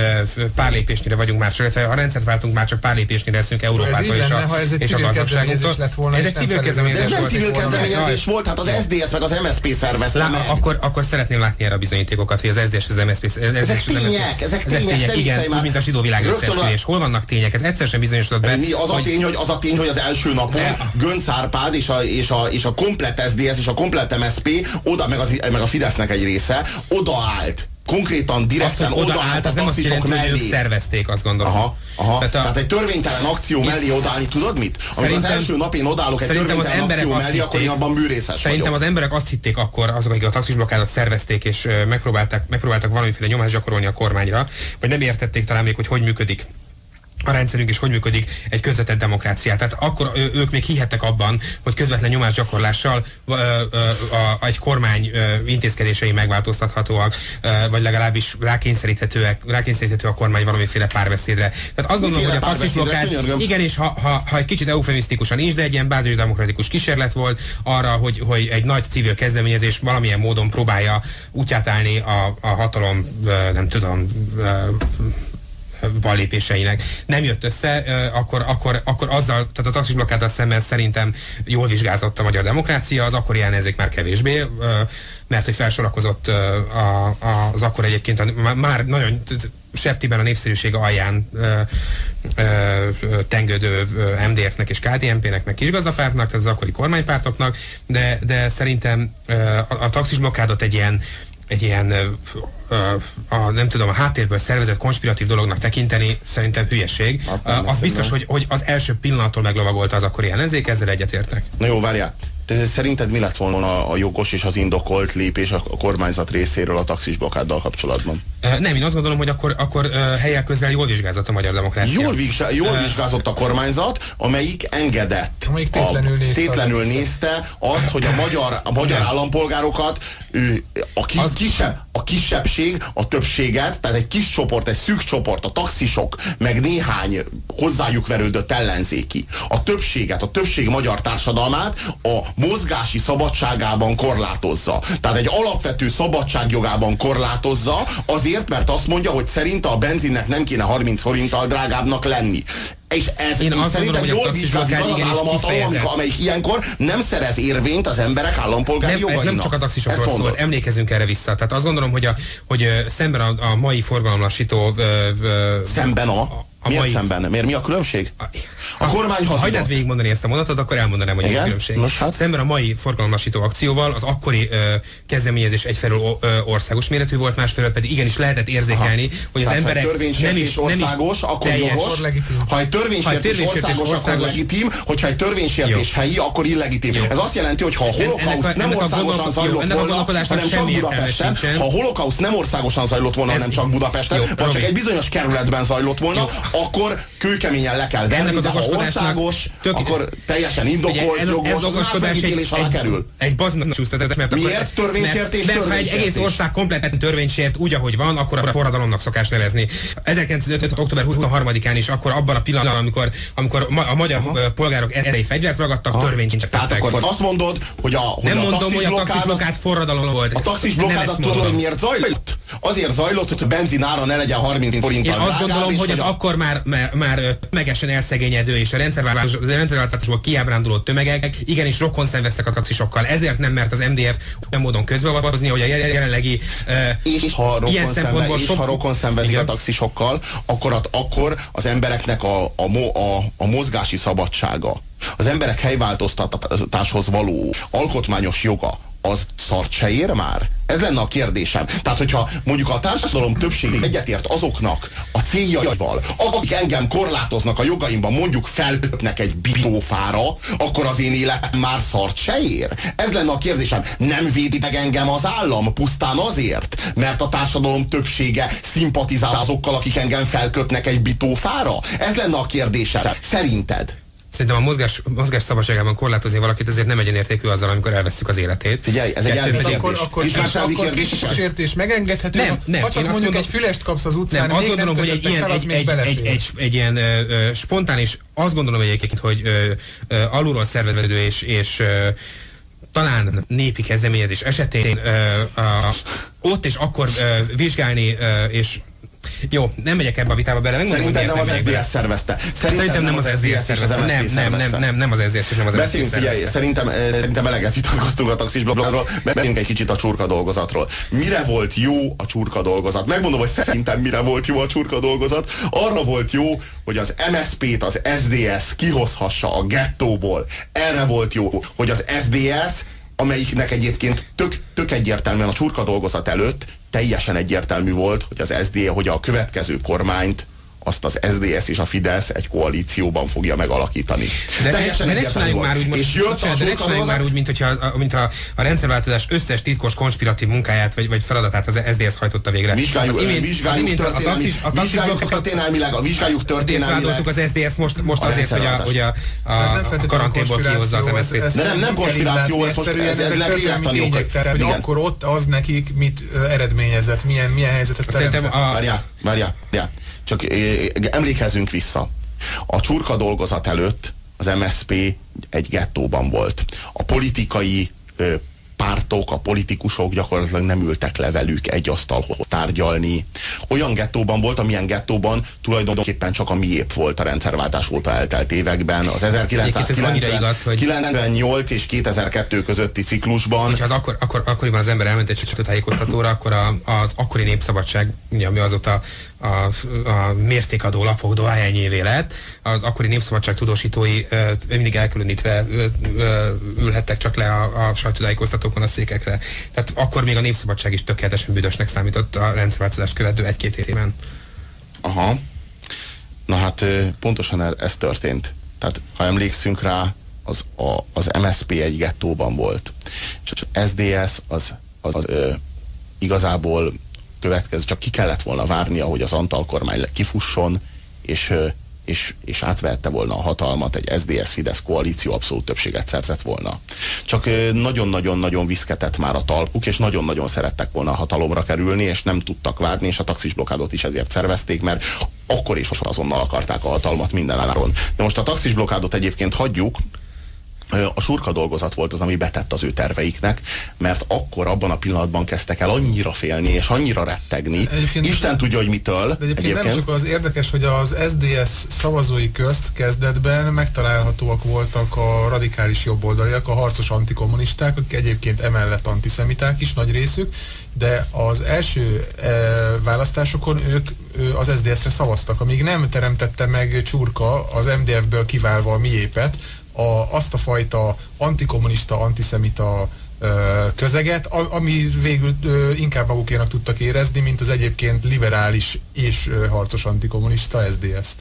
pár lépésnyire vagyunk már, csak ha a rendszert váltunk, már csak pár lépésnyire leszünk Európától és, a, ez egy és a kezdeményezés lett volna. Ez egy civil kezdeményezés volt. Ez nem civil kezdeményezés volt, hát az SDS meg az MSZP szervezte Lá, meg. Akkor, akkor szeretném látni erre a bizonyítékokat, hogy az SDS és az MSZP... Ezek tények, ezek tények, igen, mint a zsidó világ összeesküvés. Hol vannak tények? Ez egyszer sem bizonyosodott be. Mi az a tény, hogy az a tény, hogy az első napon Gönc Árpád és a, és a, és a komplet SDS és a komplet MSZP oda, meg, az, meg a Fidesznek egy része odaállt konkrétan direkten odaállt oda állt, az nem azt jelenti, mellé. hogy ők szervezték, azt gondolom. Aha, aha. Tehát, a, Tehát egy törvénytelen akció mellé odállni, tudod mit? Amikor az első nap én odállok egy törvénytelen az akció mellé, hitték, akkor én abban bűrészes Szerintem vagyok. az emberek azt hitték akkor, azok, akik a taxisblokkádat szervezték, és megpróbáltak, megpróbáltak valamiféle nyomást gyakorolni a kormányra, vagy nem értették talán még, hogy hogy működik a rendszerünk is hogy működik egy közvetett demokráciát. Tehát akkor ők még hihettek abban, hogy közvetlen nyomásgyakorlással ö, ö, a, egy kormány ö, intézkedései megváltoztathatóak, ö, vagy legalábbis rákényszeríthetőek, rákényszeríthető a kormány valamiféle párbeszédre. Tehát azt gondolom, hogy a taxisblokkád, igen, és ha, ha, ha egy kicsit eufemisztikusan is, de egy ilyen bázis demokratikus kísérlet volt arra, hogy, hogy egy nagy civil kezdeményezés valamilyen módon próbálja útját állni a, a hatalom, nem tudom, ballépéseinek nem jött össze, akkor, akkor, akkor azzal, tehát a taxisblokkáddal szemben szerintem jól vizsgázott a magyar demokrácia, az akkori ellenzék már kevésbé, mert hogy felsorakozott az akkor egyébként már nagyon septiben a népszerűség alján ö, ö, tengődő MDF-nek és KDNP-nek, meg kisgazdapártnak, tehát az akkori kormánypártoknak, de, de szerintem ö, a, a taxisblokkádot egy ilyen egy ilyen a, nem tudom, a háttérből szervezett konspiratív dolognak tekinteni szerintem hülyeség. Hát, az biztos, hogy, hogy az első pillanattól meglovagolta az akkori ellenzék, ezzel egyetértek. Na jó, várjál. Te szerinted mi lett volna a jogos és az indokolt lépés a kormányzat részéről a taxis blokkáddal kapcsolatban? Nem, én azt gondolom, hogy akkor, akkor helyek közel jól vizsgázott a magyar demokrácia. Jól, vizsgá, jól vizsgázott a kormányzat, amelyik engedett. Amelyik tétlenül, nézte, tétlenül az nézte azt, hogy a magyar, a magyar állampolgárokat ő, a, ki, az... kisebb, a kisebbség a többséget, tehát egy kis csoport, egy szűk csoport, a taxisok, meg néhány hozzájuk verődött ellenzéki, a többséget, a többség magyar társadalmát a mozgási szabadságában korlátozza. Tehát egy alapvető szabadságjogában korlátozza, azért, mert azt mondja, hogy szerinte a benzinnek nem kéne 30 forinttal drágábbnak lenni. És ez én, én szerintem jól vizsgázik az államhatalom, amelyik ilyenkor nem szerez érvényt az emberek állampolgári nem, jogainak. Ez nem csak a taxisokról szól, emlékezünk erre vissza. Tehát azt gondolom, hogy, a, hogy szemben a, a mai forgalomlassító... Szemben a? a a Miért mai... szemben? Miért mi a különbség? A, a kormány. Ha hagyd végigmondani ezt a mondatot, akkor elmondanám, hogy Igen? a különbség. Nos, hát? Szemben a mai forgalomlassító akcióval az akkori ö, kezdeményezés egyfelől ö, országos méretű volt, másfelől pedig igenis lehetett érzékelni, Aha. hogy az Tehát, emberek nem is, országos, nem is akkor teljes, jogos. Ha egy törvénysértés, országos, országos, akkor legitim, hogyha egy törvénysértés helyi, akkor illegitim. Jó. Ez azt jelenti, hogy ha a holokauszt nem országosan zajlott volna, hanem csak Budapesten, ha a holokauszt nem országosan zajlott volna, hanem csak Budapesten, vagy csak egy bizonyos kerületben zajlott volna, akkor kőkeményen le kell venni, országos, tök, akkor teljesen indokolt, ez, jogos, ez, más megítélés alá kerül. Egy baznak csúsztatás, mert Miért akkor, törvénysértés? Mert, mert ha egy egész ország kompletten törvénysért úgy, ahogy van, akkor a forradalomnak szokás nevezni. 1955. október 23-án is, akkor abban a pillanatban, amikor, amikor a magyar Aha. polgárok erei fegyvert ragadtak, törvényt Tehát akkor azt mondod, hogy a, hogy nem a mondom, hogy a taxisblokád forradalom volt. A taxisblokád azt tudod, hogy miért zajlott? azért zajlott, hogy a benzinára ne legyen 30 forinttal Én azt gondolom, hogy az akkor már, már, már ö, tömegesen elszegényedő és a rendszerváltozás- a rendszerváltozásból kiábránduló tömegek igenis rokon szenveztek a taxisokkal. Ezért nem mert az MDF olyan módon közbeavatkozni, hogy a jel- jelenlegi ö, és ha rokon, ilyen szembe, szempontból és sok- ha rokon szenvezik Igen. a taxisokkal, akkor, at- akkor az embereknek a, a, a, a mozgási szabadsága, az emberek helyváltoztatáshoz való alkotmányos joga, az szart se ér már? Ez lenne a kérdésem. Tehát, hogyha mondjuk a társadalom többség egyetért azoknak a céljaival, akik engem korlátoznak a jogaimban, mondjuk felköpnek egy bitófára, akkor az én életem már szart se ér? Ez lenne a kérdésem. Nem védi meg engem az állam pusztán azért, mert a társadalom többsége szimpatizál azokkal, akik engem felköpnek egy bitófára? Ez lenne a kérdésem. Szerinted? Szerintem a mozgás, mozgás szabadságában korlátozni valakit ezért nem egyenértékű azzal, amikor elveszük az életét. Figyelj, ez egy elvi pedig- kérdés. Akkor, akkor, Ismersz elvi akkor kérdés kis is? sértés megengedhető, Nem, nem, ha csak azt mondjuk egy fülest kapsz az utcán, Nem, azt gondolom, hogy egy ilyen, egy, egy, egy, egy, egy ilyen ö, ö, spontán és azt gondolom egyébként, hogy ö, ö, alulról szerveződő és, és ö, talán népi kezdeményezés esetén ö, a, ott és akkor ö, vizsgálni ö, és jó, nem megyek ebbe a vitába bele, megmondom, Szerintem nem miért az. SZDSZ szervezte. Szerintem nem az SZDSZ szervezte. Nem, nem, nem, szervezte. nem, nem az SZDSZ és nem az Beszéljünk, figyelj, szerintem, eh, szerintem eleget vitatkoztunk a taxis blogról, beszéljünk egy kicsit a csurka dolgozatról. Mire volt jó a csurka dolgozat? Megmondom, hogy szerintem mire volt jó a csurka dolgozat. Arra volt jó, hogy az MSZP-t az SDS kihozhassa a gettóból. Erre volt jó, hogy az SDS amelyiknek egyébként tök, tök egyértelműen a csurka dolgozat előtt teljesen egyértelmű volt, hogy az SD, hogy a következő kormányt azt az SDS és a Fidesz egy koalícióban fogja megalakítani. De, ne, Teljesen de ne csináljunk már úgy most, és jött a bocsánat, de ne csináljunk már úgy, mint hogyha a, mint a, a rendszerváltozás összes titkos konspiratív munkáját vagy, vagy feladatát az SDS hajtotta végre. Vizsgáljuk, az imént, az vizsgáljuk, imént a, a taxis, a taxis vizsgáljuk blokkokat történelmileg, a vizsgáljuk történelmileg. az SDS most, most A azért, hogy a, hogy a, a, a karanténból kihozza az konspiráció, MSZP-t. De nem- nem konspiráció, ez most- ez- ez okok. hogy Igen. akkor ott az nekik mit eredményezett, milyen, milyen helyzetet Szerintem teremtett. a, Várjál, várjál, várjál. Csak emlékezzünk vissza. A csurka dolgozat előtt az MSP egy gettóban volt. A politikai ö, pártok, a politikusok gyakorlatilag nem ültek le velük egy asztalhoz tárgyalni. Olyan gettóban volt, amilyen gettóban tulajdonképpen csak a miép volt a rendszerváltás óta eltelt években. Az Egyébként ez annyira igaz, hogy- 1998 és 2002 közötti ciklusban hogyha az akkor, akkor, akkoriban az ember elment egy sajtótájékoztatóra, akkor a, az akkori népszabadság, ugye, ami azóta a, a mértékadó lapok dohányévé lett, az akkori népszabadság tudósítói ö, mindig elkülönítve ö, ö, ülhettek csak le a, a sajtótájékoztatókon a székekre. Tehát akkor még a népszabadság is tökéletesen büdösnek számított a rendszerváltozást követő egy-két évben. Aha. Na hát pontosan e- ez történt. Tehát ha emlékszünk rá, az, a, az MSP egy gettóban volt. És az SDS az, az, az ö, igazából következő, csak ki kellett volna várni, ahogy az Antal kormány kifusson, és, és, és átvette volna a hatalmat, egy SDS-Fidesz koalíció abszolút többséget szerzett volna. Csak nagyon-nagyon-nagyon viszketett már a talpuk, és nagyon-nagyon szerettek volna a hatalomra kerülni, és nem tudtak várni, és a taxisblokádot is ezért szervezték, mert akkor is azonnal akarták a hatalmat minden áron. De most a taxisblokádot egyébként hagyjuk, a surka dolgozat volt az, ami betett az ő terveiknek, mert akkor abban a pillanatban kezdtek el annyira félni, és annyira rettegni. Egyébként- Isten tudja, hogy mitől. De egyébként, nem csak az érdekes, hogy az SDS szavazói közt kezdetben megtalálhatóak voltak a radikális jobboldaliak, a harcos antikommunisták, akik egyébként emellett antiszemiták is nagy részük, de az első e, választásokon ők ö, az SDS-re szavaztak, amíg nem teremtette meg Csurka az MDF-ből kiválva a miépet, a, azt a fajta antikommunista, antiszemita közeget, ami végül inkább magukénak tudtak érezni, mint az egyébként liberális és harcos antikommunista SDS-t.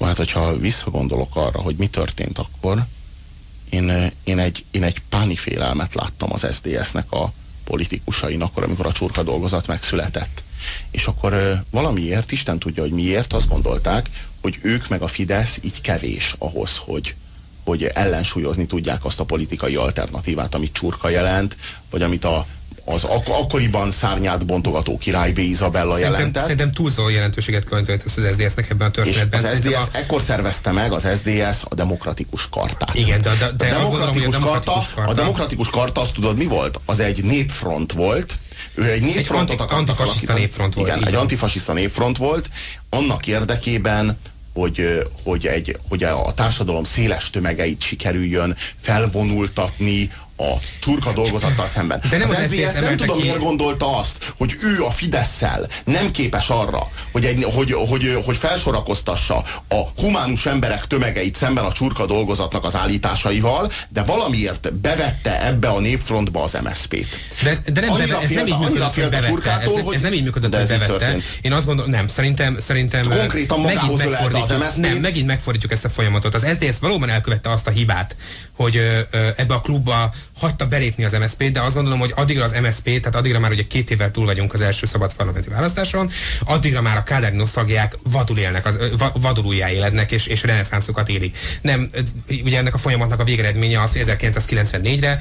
Hát, hogyha visszagondolok arra, hogy mi történt akkor, én, én, egy, én egy pánifélelmet láttam az SDS-nek a politikusain, akkor, amikor a csurka dolgozat megszületett. És akkor valamiért, Isten tudja, hogy miért, azt gondolták, hogy ők meg a Fidesz így kevés ahhoz, hogy, hogy ellensúlyozni tudják azt a politikai alternatívát, amit csurka jelent, vagy amit a, az ak- akkoriban szárnyát bontogató király B. Izabella Szerintem, jelentett. szerintem túlzó jelentőséget könyvelt az SZDSZ-nek ebben a És történetben. az Szerintem SDS, ekkor szervezte meg az SDS a demokratikus kartát. Igen, de- de- de a azt gondolom, a demokratikus, demokratikus karta, karta- a demokratikus karta, azt tudod mi volt? Az egy népfront volt, Ő egy népfrontot egy antifasiszta népfront volt. Igen, egy antifasiszta népfront volt, annak érdekében, hogy, hogy, egy, hogy a társadalom széles tömegeit sikerüljön felvonultatni a csurka dolgozattal szemben. De nem az, az SZDSZ nem tudom, miért gondolta azt, hogy ő a fidesz nem képes arra, hogy, egy, hogy, hogy, hogy felsorakoztassa a humánus emberek tömegeit szemben a csurka dolgozatnak az állításaival, de valamiért bevette ebbe a népfrontba az MSZP-t. De, de nem, beve, ez nem így működött, hogy bevette. Ez, ez nem így működött, hogy bevette. Én azt gondolom, nem, szerintem, szerintem Konkrétan megint megfordítjuk, az Nem, megint megfordítjuk ezt a folyamatot. Az SZDSZ valóban elkövette azt a hibát, hogy ebbe a klubba hagyta belépni az MSZP, de azt gondolom, hogy addigra az MSZP, tehát addigra már ugye két évvel túl vagyunk az első szabad parlamenti választáson, addigra már a kádári nosztalgiák vadul élnek, az, vadul újjáélednek és, és reneszánszokat élik. Nem, ugye ennek a folyamatnak a végeredménye az, hogy 1994-re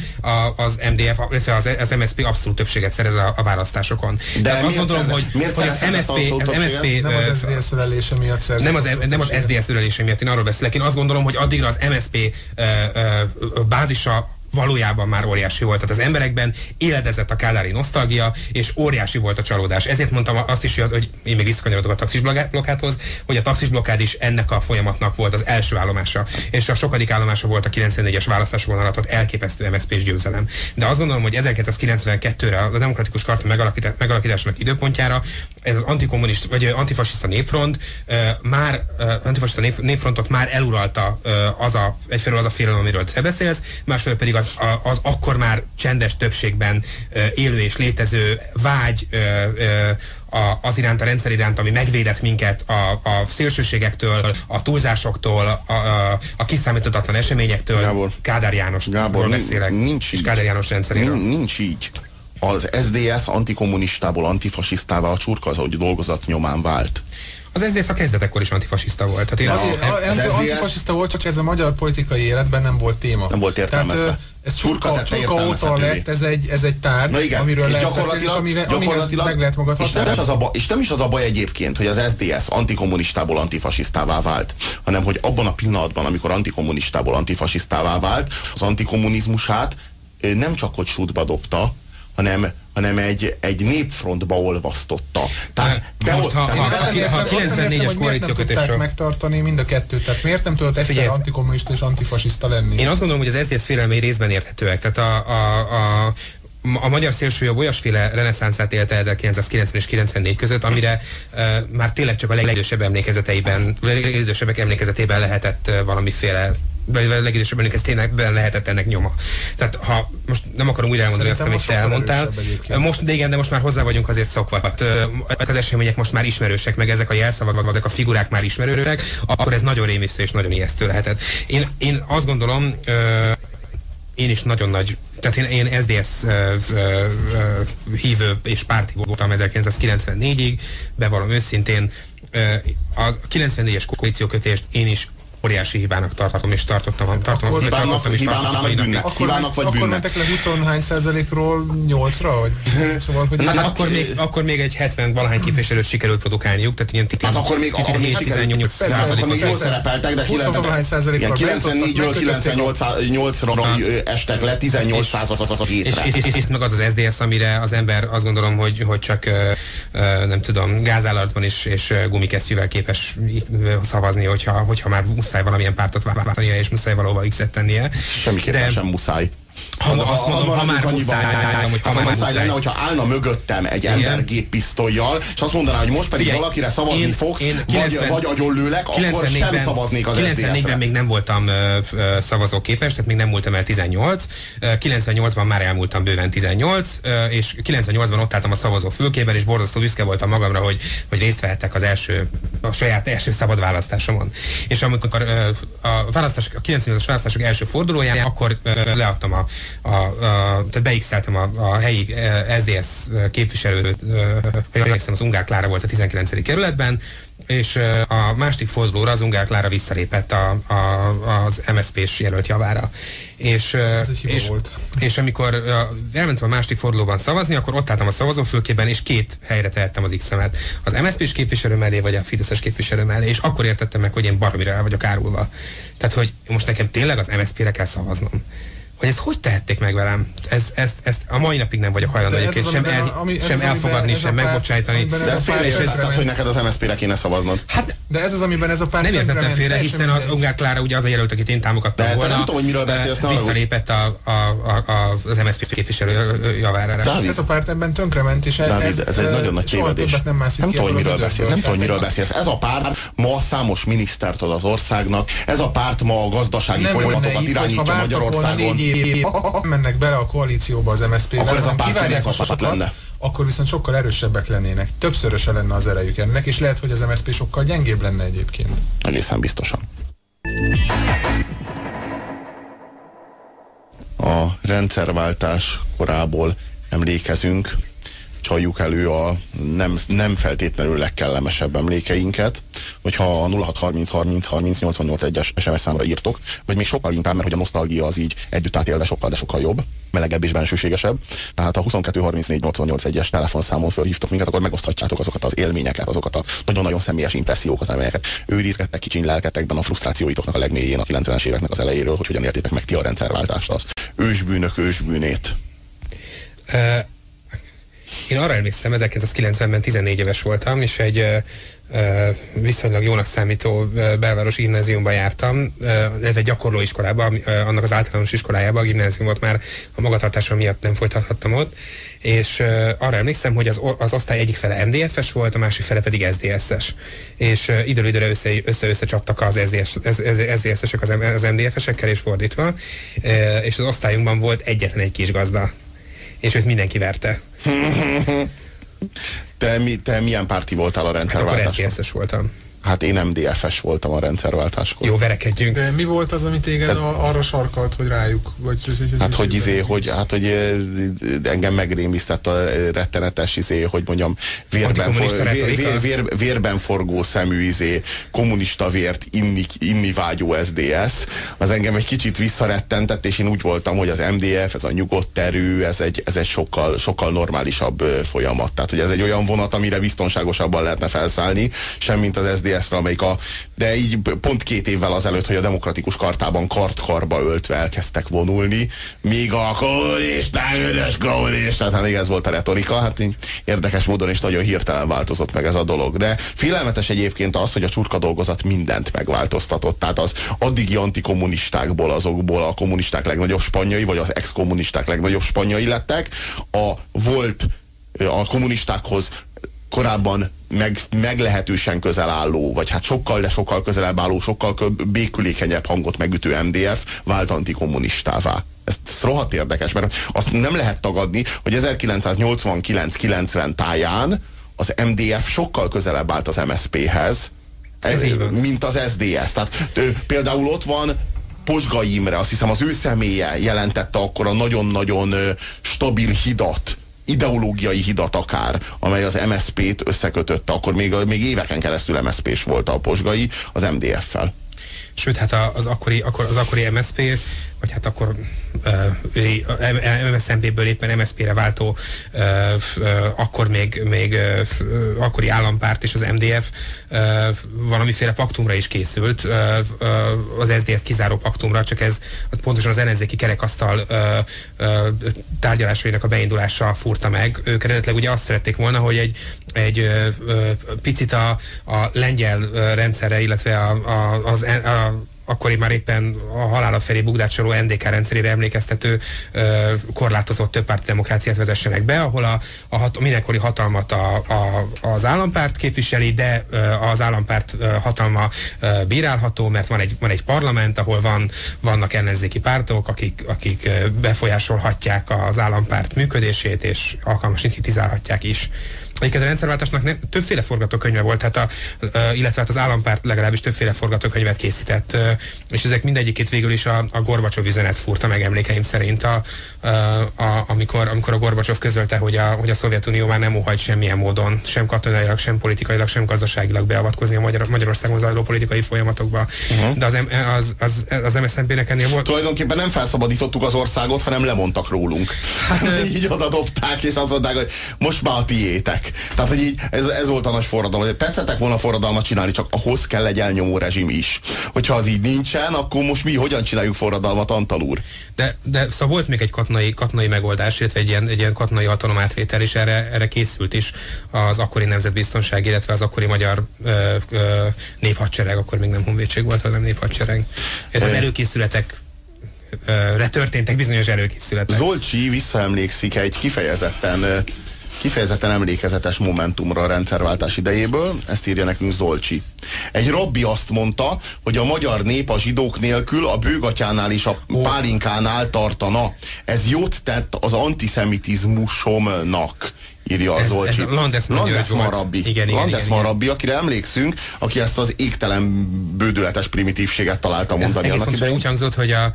az MDF, illetve az, az MSZP abszolút többséget szerez a, a választásokon. De Tehát azt gondolom, hogy, miért hogy az MSZP, az MSZP nem az SZDSZ ölelése miatt szerzett. Nem az, nem az SZDSZ ölelése miatt, én arról beszélek. Én azt gondolom, hogy addigra az MSZP bázisa valójában már óriási volt. Tehát az emberekben éledezett a kádári nosztalgia, és óriási volt a csalódás. Ezért mondtam azt is, hogy én még visszakanyarodok a taxis blokkádhoz, hogy a taxis blokkád is ennek a folyamatnak volt az első állomása, és a sokadik állomása volt a 94-es választásokon aratott elképesztő MSZP-s győzelem. De azt gondolom, hogy 1992-re a demokratikus karta megalakításának időpontjára ez az antikommunist, vagy antifasiszta népfront már, antifasiszta népfrontot már eluralta az a, egyfelől az a félelem, amiről te beszélsz, másfelől pedig az az, az akkor már csendes többségben élő és létező vágy az iránt, a rendszer iránt, ami megvédett minket a, a szélsőségektől, a túlzásoktól, a, a, a kiszámíthatatlan eseményektől. Gábor, Kádár Jánosról Gábor, beszélek, nincs és Kádár János rendszeréről. Nincs, így. Az SDS antikommunistából antifasisztává a csurkazógyi dolgozat nyomán vált. Az SZDSZ a kezdetekkor is antifasiszta volt. Tehát én azért, az, az, az antifasiszta volt, csak ez a magyar politikai életben nem volt téma. Nem volt értelmezve. Tehát, ez csurka, csurka óta lett, ez egy, ez egy tárgy, Na igen, amiről és lehet beszélni, és amire, gyakorlatilag, meg lehet magad és nem, is az a baj, és nem is az a baj egyébként, hogy az SZDSZ antikommunistából antifasisztává vált, hanem hogy abban a pillanatban, amikor antikommunistából antifasisztává vált, az antikommunizmusát nem csak hogy sútba dobta, hanem hanem egy, egy népfrontba olvasztotta. Tehát de most, ha, ha, ha, ha 94-es koalíciókötésről... megtartani mind a kettőt? Tehát miért nem tudott egyszer antikommunista és antifasiszta lenni? Én azt gondolom, hogy az SZDSZ félelmei részben érthetőek. Tehát a, a, a a magyar szélsőjobb olyasféle reneszánszát élte 1990 és 94 között, amire uh, már tényleg csak a legidősebb emlékezeteiben, legidősebbek emlékezetében lehetett uh, valamiféle vagy a legidősebb emlékeztének lehetett ennek nyoma. Tehát ha most nem akarom újra elmondani azt, amit te elmondtál. Most, de igen, de most már hozzá vagyunk azért szokva. Hát, az események most már ismerősek, meg ezek a jelszavak, vagy a figurák már ismerőek, akkor ez nagyon rémisztő és nagyon ijesztő lehetett. Én, én azt gondolom, én is nagyon nagy, tehát én, én SDS hívő és párti voltam 1994-ig, bevallom őszintén, a 94-es koalíciókötést én is óriási hibának tartom, és tartottam, tartom, akkor hibának, tartottam, és hibának, vagy bűnnek. Akkor, hibának vagy akkor mentek le 20 százalékról 8-ra? Vagy? Szóval, hogy hát, akkor, még, akkor még egy 70 valahány képviselőt sikerült produkálniuk, tehát ilyen 10, hát akkor még 18 százalékot. Akkor még jól szerepeltek, de 94-ről 98-ra estek le, 18 százalékot. És, és, és, és meg az az SDS, amire az ember azt gondolom, hogy, hogy csak nem tudom, gázállatban is és gumikesztyűvel képes szavazni, hogyha, hogyha már muszáj valamilyen pártot váltania, és muszáj valóban X-et tennie. Semmiképpen de, sem muszáj. Ha, ha, azt mondom, ha, ha már muszáj, hogy ha, már muszáj lenne, hogyha állna mögöttem egy ember géppisztolyjal, és azt mondaná, hogy most pedig Igen. valakire szavazni én, fogsz, én 90, vagy, vagy agyonlőlek, akkor sem szavaznék az 94-ben még nem voltam uh, szavazóképes, tehát még nem múltam el 18. Uh, 98-ban már elmúltam bőven 18, uh, és 98-ban ott álltam a szavazó fülkében, és borzasztó büszke voltam magamra, hogy, hogy részt vehettek az első, a saját első szabad választásomon. És amikor uh, a, választás, a 98-as választások első fordulóján, akkor uh, leadtam a, a, a, tehát beixeltem a, a helyi eh, SZDSZ képviselőt, hogy emlékszem, az Ungár Klára volt a 19. kerületben, és eh, a másik fordulóra az Ungár Klára visszalépett a, a, az MSZP-s jelölt javára. És, eh, és, volt. és amikor elmentem a másik fordulóban szavazni, akkor ott álltam a szavazófülkében, és két helyre tehettem az X-emet. Az MSZP-s képviselő mellé, vagy a Fideszes képviselő mellé, és akkor értettem meg, hogy én baromira el vagyok árulva. Tehát, hogy most nekem tényleg az MSZP-re kell szavaznom hogy ezt hogy tehették meg velem? Ez, ezt, ezt a mai napig nem vagyok hajlandó egyébként sem, el, ami, sem elfogadni, sem megbocsájtani. De ez félreértetted, hogy neked az MSZP-re kéne szavaznod. Hát, de ez az, amiben ez a párt Nem értettem félre, hiszen az Ungár Klára ugye az a jelölt, akit én támogattam de, volna. nem tudom, hogy miről beszélsz. Visszalépett a, a, a, a, az MSZP képviselő javára. Ez a párt ebben tönkrement, és Dávid, ez, ez egy nagyon nagy tévedés. Nem, nem tudom, hogy miről beszélsz. Nem tudom, hogy miről beszélsz. Ez a párt ma számos minisztert ad az országnak. Ez a párt ma a gazdasági folyamatokat irányítja Magyarországon mennek bele a koalícióba az MSZP-vel, akkor ez a párt lenne. Akkor viszont sokkal erősebbek lennének. Többszöröse lenne az erejük ennek, és lehet, hogy az MSZP sokkal gyengébb lenne egyébként. Egészen biztosan. A rendszerváltás korából emlékezünk, csaljuk elő a nem, nem feltétlenül legkellemesebb emlékeinket, hogyha a 0630 30 30 88 1-es SMS számra írtok, vagy még sokkal inkább, mert hogy a nosztalgia az így együtt átélve sokkal, de sokkal jobb, melegebb és bensőségesebb. Tehát a 22 34 88 1-es telefonszámon fölhívtok minket, akkor megoszthatjátok azokat az élményeket, azokat a nagyon-nagyon személyes impressziókat, amelyeket őrizgettek kicsiny lelketekben a frusztrációitoknak a legmélyén a 90-es éveknek az elejéről, hogy hogyan éltétek meg ti a rendszerváltást, az ősbűnök ősbűnét. Én arra emlékszem, 1990-ben 14 éves voltam, és egy viszonylag jónak számító belváros gimnáziumba jártam. Ez egy gyakorló iskolában, annak az általános iskolájában, a gimnáziumot már a magatartásom miatt nem folytathattam ott, és arra emlékszem, hogy az, az osztály egyik fele MDF-es volt, a másik fele pedig SZDSZ-es. És időről időre össze-össze csaptak az SZDSZ-esek az, az MDF-esekkel, és fordítva, és az osztályunkban volt egyetlen egy kis gazda, és őt mindenki verte. Te, mi, te milyen párti voltál a rendszerváltáskor? Hát akkor voltam. Hát én MDF-es voltam a rendszerváltáskor. Jó, verekedjünk. De mi volt az, amit téged Te... arra sarkalt, hogy rájuk? Vagy, hogy, hát, hogy, izé, hogy, hát, hogy engem megrémisztett a rettenetes, izé, hogy mondjam, vérben, for, vér, vér, vér, vérben forgó szemű, izé, kommunista vért inni, inni vágyó SDS. Az engem egy kicsit visszarettentett, és én úgy voltam, hogy az MDF, ez a nyugodt erő, ez egy, ez egy sokkal, sokkal normálisabb folyamat. Tehát, hogy ez egy olyan vonat, amire biztonságosabban lehetne felszállni, semmint az SDS SZDSZ-re, amelyik a, de így pont két évvel azelőtt, hogy a demokratikus kartában kart-karba öltve elkezdtek vonulni, míg a kommunisták, üres kommunisták, hát még ez volt a retorika, hát így érdekes módon is nagyon hirtelen változott meg ez a dolog. De félelmetes egyébként az, hogy a csurka dolgozat mindent megváltoztatott. Tehát az addigi antikommunistákból, azokból a kommunisták legnagyobb spanyai, vagy az ex-kommunisták legnagyobb spanyai lettek, a volt a kommunistákhoz korábban meg, meglehetősen közel álló, vagy hát sokkal, de sokkal közelebb álló, sokkal békülékenyebb hangot megütő MDF vált antikommunistává. Ez, ez rohadt érdekes, mert azt nem lehet tagadni, hogy 1989-90 táján az MDF sokkal közelebb állt az MSZP-hez, mint az SDS. Tehát például ott van Posga Imre, azt hiszem az ő személye jelentette akkor a nagyon-nagyon stabil hidat ideológiai hidat akár, amely az MSZP-t összekötötte, akkor még, még éveken keresztül MSZP-s volt a posgai az MDF-fel. Sőt, hát az akkori, akkor, az akkori MSZP vagy hát akkor MSZNP-ből éppen MSZP-re váltó akkor még, még akkori állampárt és az MDF valamiféle paktumra is készült, az SZDSZ kizáró paktumra, csak ez az pontosan az ellenzéki kerekasztal tárgyalásainak a beindulása furta meg. Ők eredetileg ugye azt szerették volna, hogy egy, egy picit a, a lengyel rendszerre, illetve a, a, az, a, akkori már éppen a halála felé bugdácsoló NDK rendszerére emlékeztető ö, korlátozott többpárti demokráciát vezessenek be, ahol a, a, hat, mindenkori hatalmat a, a, az állampárt képviseli, de ö, az állampárt ö, hatalma ö, bírálható, mert van egy, van egy parlament, ahol van, vannak ellenzéki pártok, akik, akik befolyásolhatják az állampárt működését, és alkalmasan kritizálhatják is. Egyébként a rendszerváltásnak nem, többféle forgatókönyve volt, hát a, illetve hát az állampárt legalábbis többféle forgatókönyvet készített, és ezek mindegyikét végül is a, a Gorbacsov üzenet furta meg emlékeim szerint, a, a, amikor, amikor a Gorbacsov közölte, hogy a, hogy a Szovjetunió már nem óhajt semmilyen módon, sem katonailag, sem politikailag, sem gazdaságilag beavatkozni a Magyar, Magyarországon zajló politikai folyamatokba. Uh-huh. De az, az, az, az MSZNP-nek ennél volt. Tulajdonképpen nem felszabadítottuk az országot, hanem lemondtak rólunk. Hát, [laughs] így oda dobták, és azt mondták, hogy most már a tiétek. Emberek. Tehát, hogy így ez, ez volt a nagy forradalom. Tetszettek volna forradalmat csinálni, csak ahhoz kell egy elnyomó rezsim is. Hogyha az így nincsen, akkor most mi hogyan csináljuk forradalmat, Antal úr? De, de szóval volt még egy katonai, katonai megoldás, illetve egy ilyen, egy ilyen katonai hatalomátvétel, és erre, erre készült is az akkori nemzetbiztonság, illetve az akkori magyar ö, ö, néphadsereg, akkor még nem honvédség volt, hanem néphadsereg. Ez az előkészületek történtek bizonyos előkészületek. Zolcsi visszaemlékszik egy kifejezetten kifejezetten emlékezetes momentumra a rendszerváltás idejéből, ezt írja nekünk Zolcsi. Egy rabbi azt mondta, hogy a magyar nép a zsidók nélkül a bőgatyánál és a pálinkánál tartana. Ez jót tett az antiszemitizmusomnak, írja ez, Zolcsi. Ez Landesman, Landesman rabbi. Igen, igen, Landesman igen, rabbi, akire emlékszünk, aki ezt az égtelen bődületes primitívséget találta mondani. Ez egész úgy hangzott, hogy a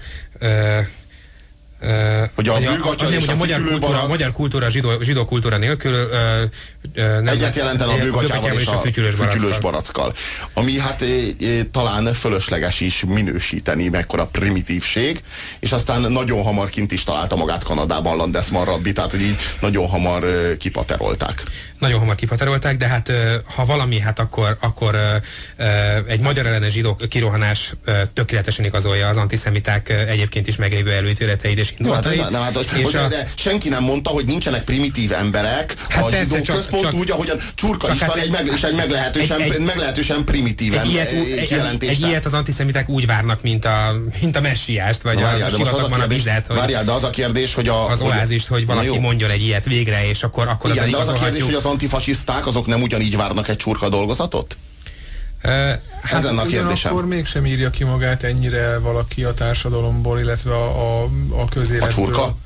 hogy a, a, a, a, nem, a, a magyar, kultúra, a magyar kultúra zsidó, zsidó kultúra nélkül uh, nem, Egyet jelenten a bőgatyával és a, a fütyülős, fütyülős barackkal. Ami hát e, e, talán fölösleges is minősíteni, mekkora primitívség, és aztán nagyon hamar kint is találta magát Kanadában Landesman Rabbi, tehát hogy így nagyon hamar e, kipaterolták nagyon hamar kipaterolták, de hát ha valami, hát akkor, akkor egy magyar ellenes zsidó kirohanás tökéletesen igazolja az antiszemiták egyébként is meglévő előítéleteit és indulatait. Hát, nem, hát, és a... de senki nem mondta, hogy nincsenek primitív emberek hát a zsidó csak, központ csak, úgy, ahogyan Csurka István hát egy, meg, és egy meglehetősen, egy, egy, meglehetősen primitív egy ilyet, egy, egy, egy ilyet az antiszemiták úgy várnak, mint a, mint a messiást, vagy várjál, a sivatagban a, a vizet. Hogy várjál, de az a kérdés, hogy a... Az oázist, hogy valaki mondjon egy ilyet végre, és akkor, akkor Igen, az de az a kérdés, hogy az antifasiszták azok nem ugyanígy várnak egy csurka dolgozatot? Uh, hát Ez lenne a kérdésem. Akkor mégsem írja ki magát ennyire valaki a társadalomból, illetve a, a, a közéletből. A csurka?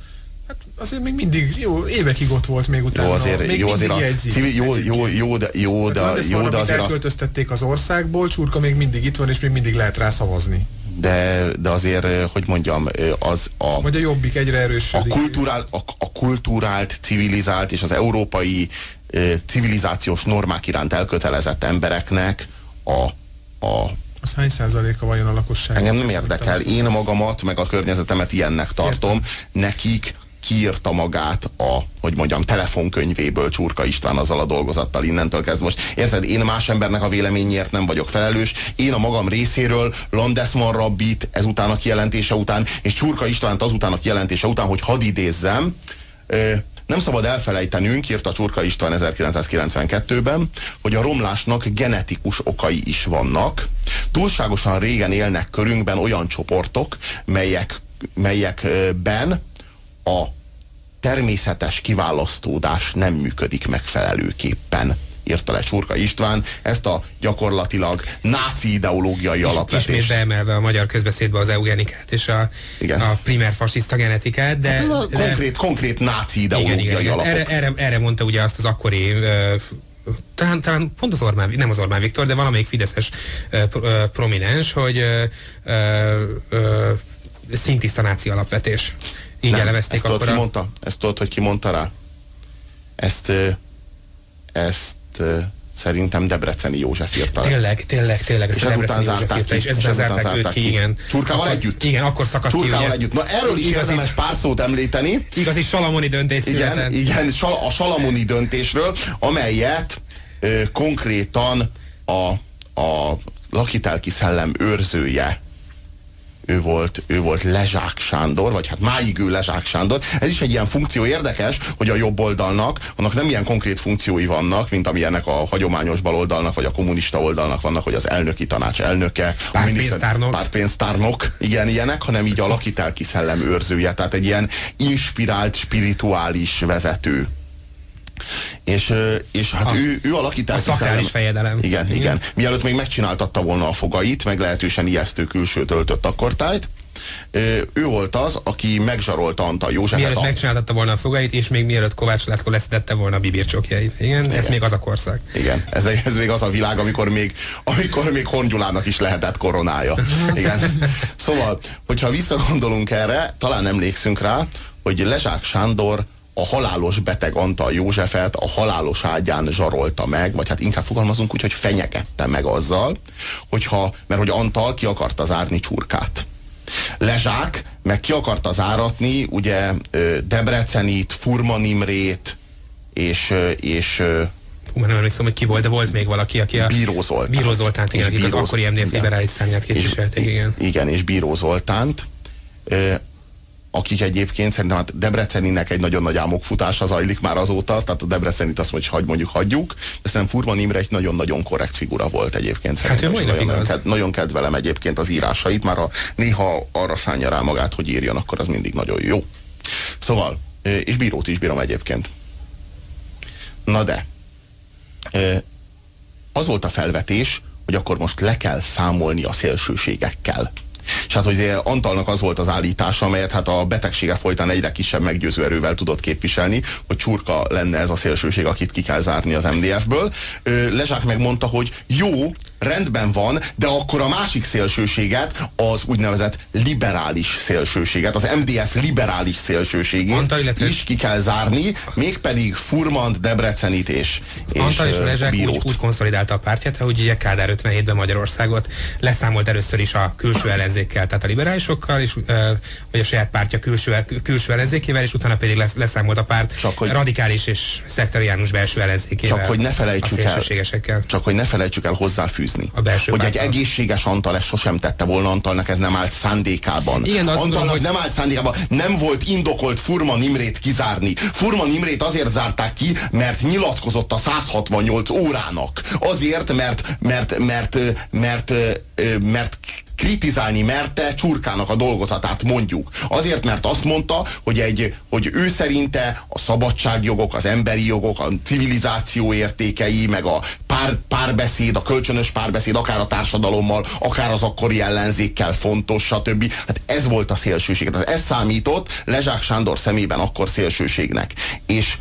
Hát azért még mindig, jó, évekig ott volt még utána. Jó, azért, még jó, azért a civil, jó, jó, jó, de, jó, de, hát jó, de azért elköltöztették az országból, csurka még mindig itt van, és még mindig lehet rá szavazni. De, de azért, hogy mondjam, az a... Vagy a jobbik egyre erősödik. A, kulturál, a, a kulturált, civilizált és az európai civilizációs normák iránt elkötelezett embereknek a, a az hány százaléka vajon a lakosság? Engem nem érdekel. Én magamat, meg a környezetemet ilyennek tartom. Értem. Nekik kiírta magát a, hogy mondjam, telefonkönyvéből Csurka István azzal a dolgozattal innentől kezdve. Most érted, én más embernek a véleményért nem vagyok felelős. Én a magam részéről Landesman Rabbit ezután a kijelentése után, és Csurka Istvánt azután a kijelentése után, hogy hadd idézzem, nem szabad elfelejtenünk, írta Csurka István 1992-ben, hogy a romlásnak genetikus okai is vannak. Túlságosan régen élnek körünkben olyan csoportok, melyek, melyekben a természetes kiválasztódás nem működik megfelelőképpen írta le Csurka István, ezt a gyakorlatilag náci ideológiai alapvetést. Ismét beemelve a magyar közbeszédbe az eugenikát és a, igen. a primer fasiszta genetikát, de... Hát ez a de, konkrét, konkrét náci ideológiai igen, igen, alapok. Erre, erre, erre mondta ugye azt az akkori uh, talán, talán pont az Orbán, nem az Orbán Viktor, de valamelyik fideszes prominens, hogy uh, szintiszta náci alapvetés. Így nem, elevezték ezt tudod, ki mondta? Ezt tudod, hogy ki mondta rá? Ezt, ezt szerintem Debreceni József írta. Tényleg, tényleg, tényleg. Ezt és ezután zárták ki. És ezután zárták, zárták őt ki, igen. Csurkával akkor, együtt? Igen, akkor szakadt Csurkával ki, ugye? együtt. Na erről is igazi, érdemes pár szót említeni. Igazi salamoni döntés Igen, született. igen a salamoni döntésről, amelyet ö, konkrétan a, a lakitelki szellem őrzője ő volt, ő volt Lezsák Sándor, vagy hát máig ő Lezsák Sándor. Ez is egy ilyen funkció érdekes, hogy a jobb oldalnak, annak nem ilyen konkrét funkciói vannak, mint amilyenek a hagyományos baloldalnak, vagy a kommunista oldalnak vannak, hogy az elnöki tanács elnöke, pártpénztárnok, pártpénztárnok, igen, ilyenek, hanem így a lakitelki szellem őrzője, tehát egy ilyen inspirált, spirituális vezető. És, és hát a, ő, ő alakítás. A szakrális fejedelem. Igen, igen, igen. Mielőtt még megcsináltatta volna a fogait, meglehetősen ijesztő külsőt öltött akkortájt, ő volt az, aki megzsarolta Antal Józsefet. Mielőtt a... megcsináltatta volna a fogait, és még mielőtt Kovács László leszedette volna a bibircsokjait. Igen, Igen, ez még az a korszak. Igen, ez, ez még az a világ, amikor még, amikor még Hongyulának is lehetett koronája. Igen. Szóval, hogyha visszagondolunk erre, talán emlékszünk rá, hogy Lezsák Sándor a halálos beteg Antal Józsefet a halálos ágyán zsarolta meg, vagy hát inkább fogalmazunk úgy, hogy fenyegette meg azzal, hogyha, mert hogy Antal ki akarta zárni csurkát. Lezsák meg ki akarta záratni ugye Debrecenit, Furman Imrét, és, és Hú, nem emlékszem, hogy ki volt, de volt még valaki, aki a... Bíró Zoltánt. Bíró Zoltánt, igen, akik az akkori MDF liberális számját képviselték, igen. Igen, és Bíró Zoltánt, akik egyébként szerintem hát Debreceninek egy nagyon nagy álmokfutása zajlik már azóta, tehát a Debrecenit azt mondjuk, hogy mondjuk hagyjuk, de szerintem Furman Imre egy nagyon-nagyon korrekt figura volt egyébként. Hát szerintem, napig nagyon, az. ked, nagyon kedvelem egyébként az írásait, már ha néha arra szánja rá magát, hogy írjon, akkor az mindig nagyon jó. Szóval, és Bírót is bírom egyébként. Na de, az volt a felvetés, hogy akkor most le kell számolni a szélsőségekkel. És hát, hogy Antalnak az volt az állítása, amelyet hát a betegsége folytán egyre kisebb meggyőző erővel tudott képviselni, hogy csurka lenne ez a szélsőség, akit ki kell zárni az MDF-ből. Lezsák megmondta, hogy jó, rendben van, de akkor a másik szélsőséget, az úgynevezett liberális szélsőséget, az MDF liberális szélsőségét Antal, illetve- is ki kell zárni, mégpedig Furmant, Debrecenit és, és, Antal és ö, Lezsák úgy, úgy konszolidálta a pártját, hogy ugye Kádár 57-ben Magyarországot leszámolt először is a külső ellenzékkel, tehát a liberálisokkal, és vagy a saját pártja külső, külső ellenzékével, és utána pedig lesz, leszámolt a párt Csak hogy- radikális és szektoriánus belső ellenzékével. Csak hogy ne felejtsük el. Csak hogy ne felejtsük el hozzáfűzni, A belső hogy egy egészséges Antal ezt sosem tette volna, Antalnak ez nem állt szándékában. Igen, Antalnak gondolom, hogy- nem állt szándékában, nem volt indokolt Furman Imrét kizárni. Furman Imrét azért zárták ki, mert nyilatkozott a 168 órának. Azért, mert, mert, mert, mert, mert, mert, kritizálni merte Csurkának a dolgozatát, mondjuk. Azért, mert azt mondta, hogy, egy, hogy ő szerinte a szabadságjogok, az emberi jogok, a civilizáció értékei, meg a pár, párbeszéd, a kölcsönös párbeszéd, akár a társadalommal, akár az akkori ellenzékkel fontos, stb. Hát ez volt a szélsőség. Tehát ez számított Lezsák Sándor szemében akkor szélsőségnek. És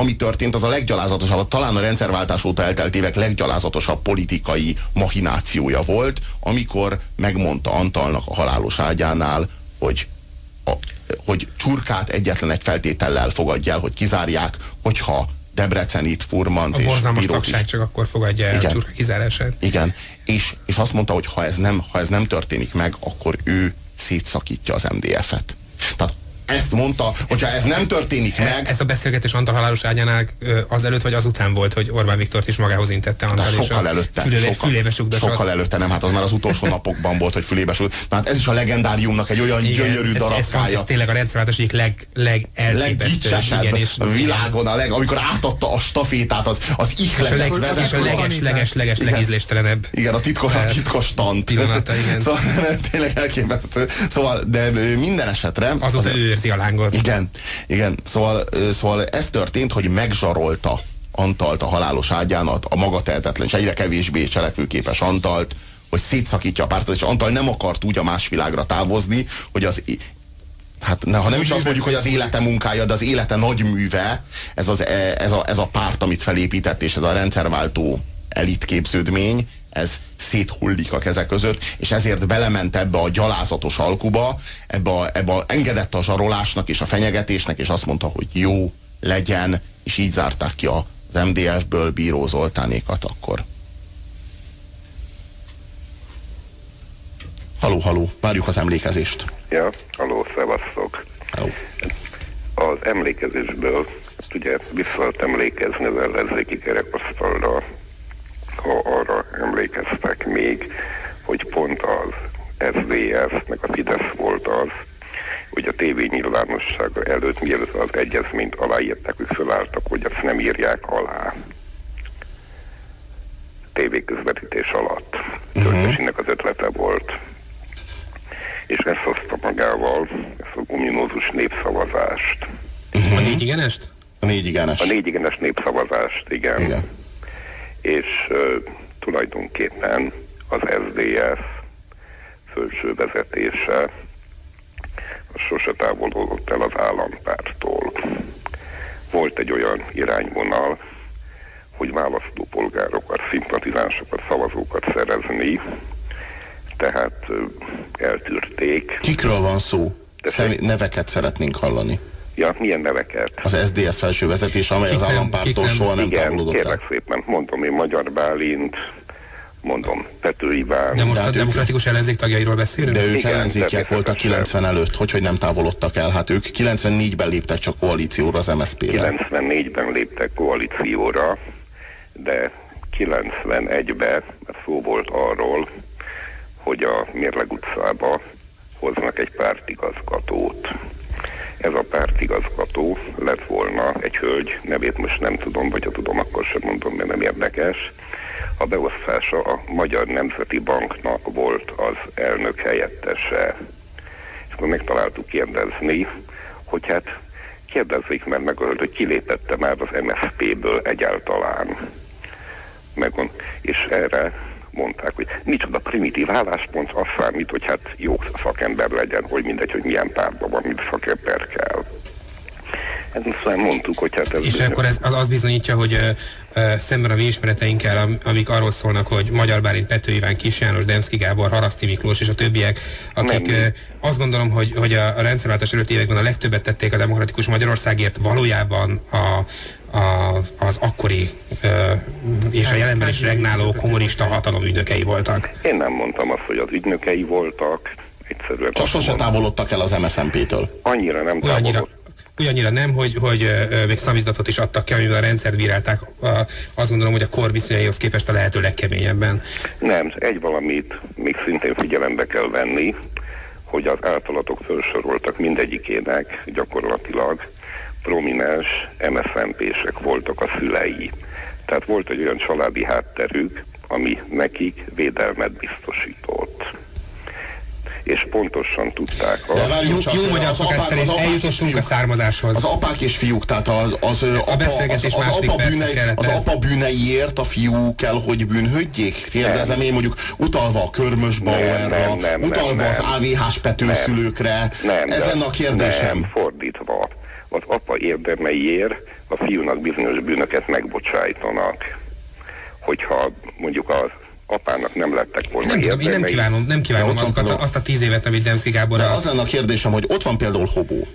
ami történt, az a leggyalázatosabb, talán a rendszerváltás óta eltelt évek leggyalázatosabb politikai machinációja volt, amikor megmondta Antalnak a halálos ágyánál, hogy, a, hogy csurkát egyetlen egy feltétellel fogadja el, hogy kizárják, hogyha Debrecenit, Furmant A és borzalmas tagság csak akkor fogadja el a Igen. csurka kizárását. igen, és, és azt mondta, hogy ha ez, nem, ha ez nem történik meg, akkor ő szétszakítja az MDF-et. Tehát ezt mondta, hogyha ez nem történik meg, Ez a beszélgetés Antal halálos ágyánál ö, azelőtt vagy azután volt, hogy Orbán Viktort is magához intette Antal, és sokkal előtte. fülébe, sokkal, fülébe sugdosott. sokkal előtte, nem, hát az már az utolsó napokban volt, hogy fülébe sult. Na, hát ez is a legendáriumnak egy olyan Igen, gyönyörű ez, ez, ez, darabkája. ez tényleg a rendszerváltás egyik leg, leggicsesebb Igen, és, a világon, a leg, amikor átadta a stafétát, az, az és a, leg, és a leges, leges, leges, Igen. legízléstelenebb. Igen, a titkos, a titkos tant. Pillanata, igen. [laughs] Szóval tényleg elképesztő. Szóval, de minden esetre... Azóta az- ő őrzi a lángot. Igen, igen. Szóval, szóval ez történt, hogy megzsarolta Antalt a halálos ágyán, a maga tehetetlen és egyre kevésbé cselekvőképes Antalt, hogy szétszakítja a pártot, és Antal nem akart úgy a más világra távozni, hogy az hát ha nem is azt mondjuk, hogy az élete munkája, de az élete nagy műve, ez, az, e, ez, a, ez a párt, amit felépített, és ez a rendszerváltó elitképződmény, ez széthullik a keze között, és ezért belement ebbe a gyalázatos alkuba, ebbe, a, ebbe a, engedett a zsarolásnak és a fenyegetésnek, és azt mondta, hogy jó, legyen, és így zárták ki az MDF-ből Bíró Zoltánékat akkor. Haló, haló, várjuk az emlékezést. Ja, aló, szevasztok. Hello. Az emlékezésből hát ugye vissza emlékezni az ellenzéki kerekasztalra, arra emlékeztek még, hogy pont az SZDSZ, meg a Fidesz volt az, hogy a tévé nyilvánossága előtt, mielőtt az egyezményt aláírták, hogy felálltak, hogy azt nem írják alá tévéközvetítés alatt. Töltésinek az ötlete volt. És ezt hozta magával, ezt a ominózus népszavazást. A négy igenest? A négy igenes. A négy igenes népszavazást, igen. Igen. És tulajdonképpen az SZDSZ felső vezetése sose távolodott el az állampártól. Volt egy olyan irányvonal, hogy választópolgárokat, szimpatizánsokat, szavazókat szerezni, tehát eltűrték. Kikről van szó? Személy, neveket szeretnénk hallani. Ja, milyen neveket? Az SDS felső vezetés, amely Kik az állampártól soha nem Igen, távolodott kérlek el. szépen, mondom én Magyar Bálint, mondom, Pető Iván. De most a demokratikus ellenzék tagjairól beszélünk? De ők Igen, ellenzékiek voltak 90 előtt, hogy, hogy nem távolodtak el. Hát ők 94-ben léptek csak koalícióra az MSZP-re. 94-ben léptek koalícióra, de 91-ben szó volt arról, hogy a Mérleg utcába hoznak egy pártigazgatót. Ez a pártigazgató lett volna egy hölgy, nevét most nem tudom, vagy ha tudom, akkor sem mondom, mert nem érdekes. A beosztása a Magyar Nemzeti Banknak volt az elnök helyettese. És akkor megtaláltuk kérdezni, hogy hát kérdezzék meg meg, hogy kilépette már az MSZP-ből egyáltalán. Megmond, és erre mondták, hogy micsoda primitív álláspont, az számít, hogy hát jó szakember legyen, hogy mindegy, hogy milyen pártban van, mint szakember kell. Hát aztán mondtuk, hogy hát ez... És bizony... akkor ez az, az bizonyítja, hogy uh, uh, szemben a mi ismereteinkkel, amik arról szólnak, hogy Magyar Bálint, Pető Iván, Kis János, Demszki Gábor, Haraszti Miklós és a többiek, akik uh, azt gondolom, hogy, hogy a, a rendszerváltás előtti években a legtöbbet tették a demokratikus Magyarországért, valójában a, a, az akkori ö, és a jelenben is regnáló kommunista hatalom ügynökei voltak. Én nem mondtam azt, hogy az ügynökei voltak, egyszerűen... Csak sose távolodtak el az MSZMP-től. Annyira nem távolodtak olyannyira nem, hogy, hogy még szamizdatot is adtak ki, amivel a rendszert bírálták. Azt gondolom, hogy a kor viszonyaihoz képest a lehető legkeményebben. Nem, egy valamit még szintén figyelembe kell venni, hogy az általatok felsoroltak mindegyikének gyakorlatilag prominens MSZMP-sek voltak a szülei. Tehát volt egy olyan családi hátterük, ami nekik védelmet biztosított és pontosan tudták. De várjunk csak, jó, jó magyar szokás szerint eljutottunk a származáshoz. Az apák és fiúk, tehát az, az, a apa, az, az, az, apa bűnei, az apa bűneiért a fiú kell, hogy bűnhődjék? Kérdezem nem. én mondjuk utalva a Körmös Bauerra, utalva nem, az AVH-s petőszülőkre. Nem, Ez lenne a kérdésem. Nem, fordítva az apa érdemeiért a fiúnak bizonyos bűnöket megbocsájtanak. Hogyha mondjuk az apának nem lettek volna nem, tudom, én nem kívánom, nem kívánom azt, például, azt a tíz évet, amit Demszki Gábor... De az lenne a kérdésem, hogy ott van például Hobó.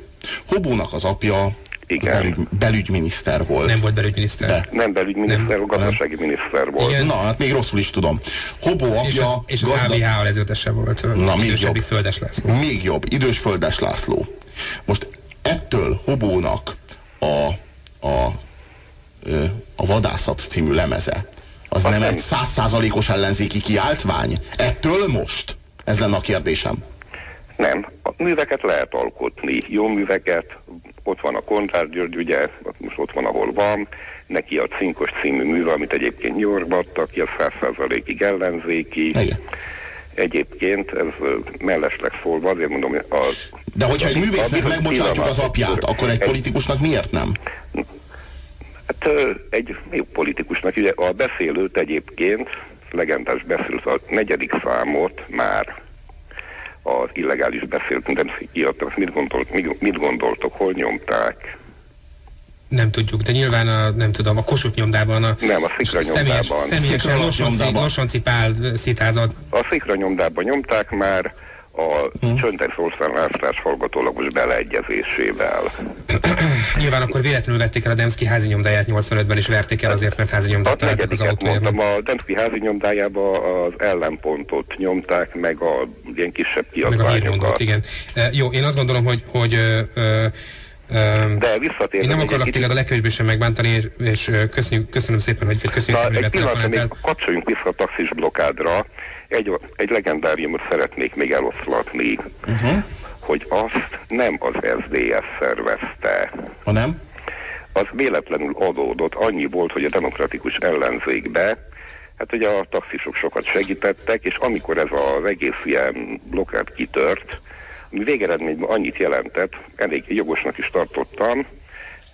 Hobónak az apja igen. Belügy, belügyminiszter volt. Nem volt belügyminiszter. De. Nem belügyminiszter, nem, gazdasági nem. miniszter volt. Igen. Na, hát még rosszul is tudom. Hobó apja... És az, és az gazda... ABH alezőtese volt. Na, még jobb. Földes László. Még jobb. Idős Földes László. Most ettől Hobónak a, a, a Vadászat című lemeze, az nem, nem egy százszázalékos ellenzéki kiáltvány? Ettől most? Ez lenne a kérdésem. Nem. A műveket lehet alkotni. Jó műveket. Ott van a Konrád György, ugye, most ott van, ahol van. Neki a Cinkos című műve, amit egyébként New Yorkba adtak ki, a százszázalékig ellenzéki. Igen. Egyébként ez mellesleg szólva, azért mondom, hogy az... De hogyha egy művésznek megbocsátjuk az apját, akkor egy politikusnak miért nem? Hát egy jó politikusnak, ugye a beszélőt egyébként, legendás beszélőt, a negyedik számot már az illegális beszélt, nem kiadtak, mit, gondolt, mit gondoltok, hol nyomták? Nem tudjuk, de nyilván a, nem tudom, a Kossuth nyomdában a nem, a Szikra nyomdában. Személyesen Losonci, Losonci Pál szitázat. A Szikra nyomdában nyomták már, a hmm. csöntes országlászlás hallgatólagos beleegyezésével. [clears throat] Nyilván akkor véletlenül vették el a Demszki házi nyomdáját 85-ben, és verték el azért, mert házi nyomdát találtak az autójában. mondtam, a Demszki házi nyomdájába az ellenpontot nyomták, meg a ilyen kisebb kiadványokat. Igen. E, jó, én azt gondolom, hogy, hogy e, de visszatérve... Én nem akarok téged a legkevésbé sem megbántani, és, és köszönjük, köszönöm szépen, hogy köszönjük szépen, hogy telefonáltál. Kapcsoljunk vissza a taxis blokádra. Egy, egy legendáriumot szeretnék még eloszlatni, uh-huh. hogy azt nem az SZDSZ szervezte. Ha nem? Az véletlenül adódott, annyi volt, hogy a demokratikus ellenzékbe Hát ugye a taxisok sokat segítettek, és amikor ez az egész ilyen blokád kitört, ami végeredményben annyit jelentett, elég jogosnak is tartottam,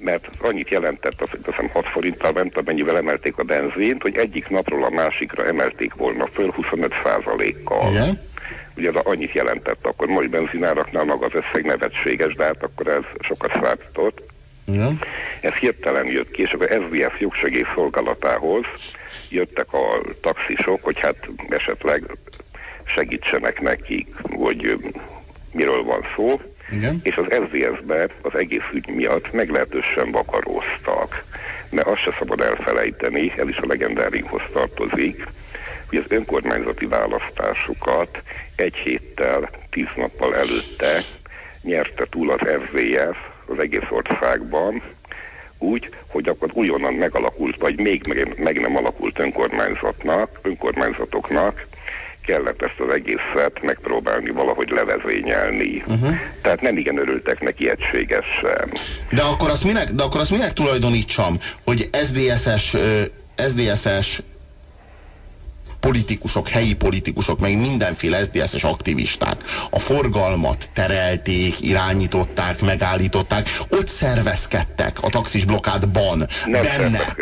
mert annyit jelentett, azt hiszem 6 forinttal ment, amennyivel emelték a benzint, hogy egyik napról a másikra emelték volna föl 25 százalékkal. Igen. Ugye az annyit jelentett, akkor most benzináraknál maga az összeg nevetséges, de hát akkor ez sokat számított. Igen. Ez hirtelen jött ki, és akkor SZDF jogsegély szolgálatához jöttek a taxisok, hogy hát esetleg segítsenek nekik, hogy miről van szó, Igen. és az SZDSZ-be az egész ügy miatt meglehetősen vakaróztak. Mert azt se szabad elfelejteni, ez is a legendáriumhoz tartozik, hogy az önkormányzati választásokat egy héttel, tíz nappal előtte nyerte túl az FVF az egész országban, úgy, hogy akkor újonnan megalakult, vagy még meg nem alakult önkormányzatnak, önkormányzatoknak kellett ezt az egészet megpróbálni valahogy levezényelni. Uh-huh. Tehát nem igen örültek neki egységesen. De akkor azt minek, de akkor azt minek tulajdonítsam, hogy SDSS, SDSS politikusok, helyi politikusok, meg mindenféle SZDSZ-es aktivisták a forgalmat terelték, irányították, megállították, ott szervezkedtek a taxis blokkádban, nem benne.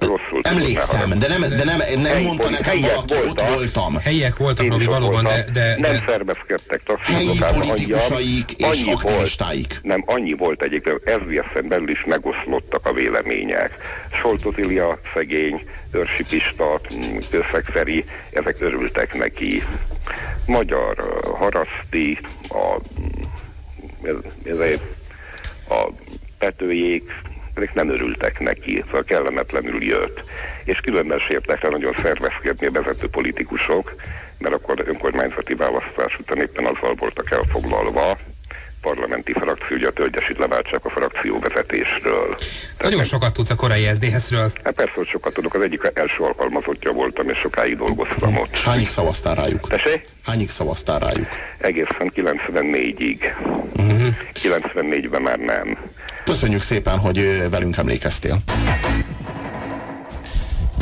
Rosszul Emlékszem, de nem, de nem, nem mondta nekem valaki, ott voltam. Helyiek voltak, Robi, valóban, de, de, Nem de... szervezkedtek taxis Helyi politikusaik és aktivistáik. Volt, nem, annyi volt egyébként, SZDSZ-en belül is megoszlottak a vélemények. Soltozilia szegény, Őrsi Pista, Kőszegferi, ezek örültek neki. Magyar Haraszti, a, ez, ez a Petőjék, ezek nem örültek neki, szóval kellemetlenül jött. És különben sértek le nagyon szervezkedni a vezető politikusok, mert akkor önkormányzati választás után éppen azzal voltak elfoglalva, parlamenti frakció, ugye a tölgyesít leváltsák a frakció vezetésről. Nagyon Tehát, sokat tudsz a korai SZDSZ-ről. Hát persze, hogy sokat tudok. Az egyik első alkalmazottja voltam, és sokáig dolgoztam ott. Hányig szavaztál rájuk? Tessék? Hányig szavaztál rájuk? Egészen 94-ig. Uh-huh. 94-ben már nem. Köszönjük szépen, hogy velünk emlékeztél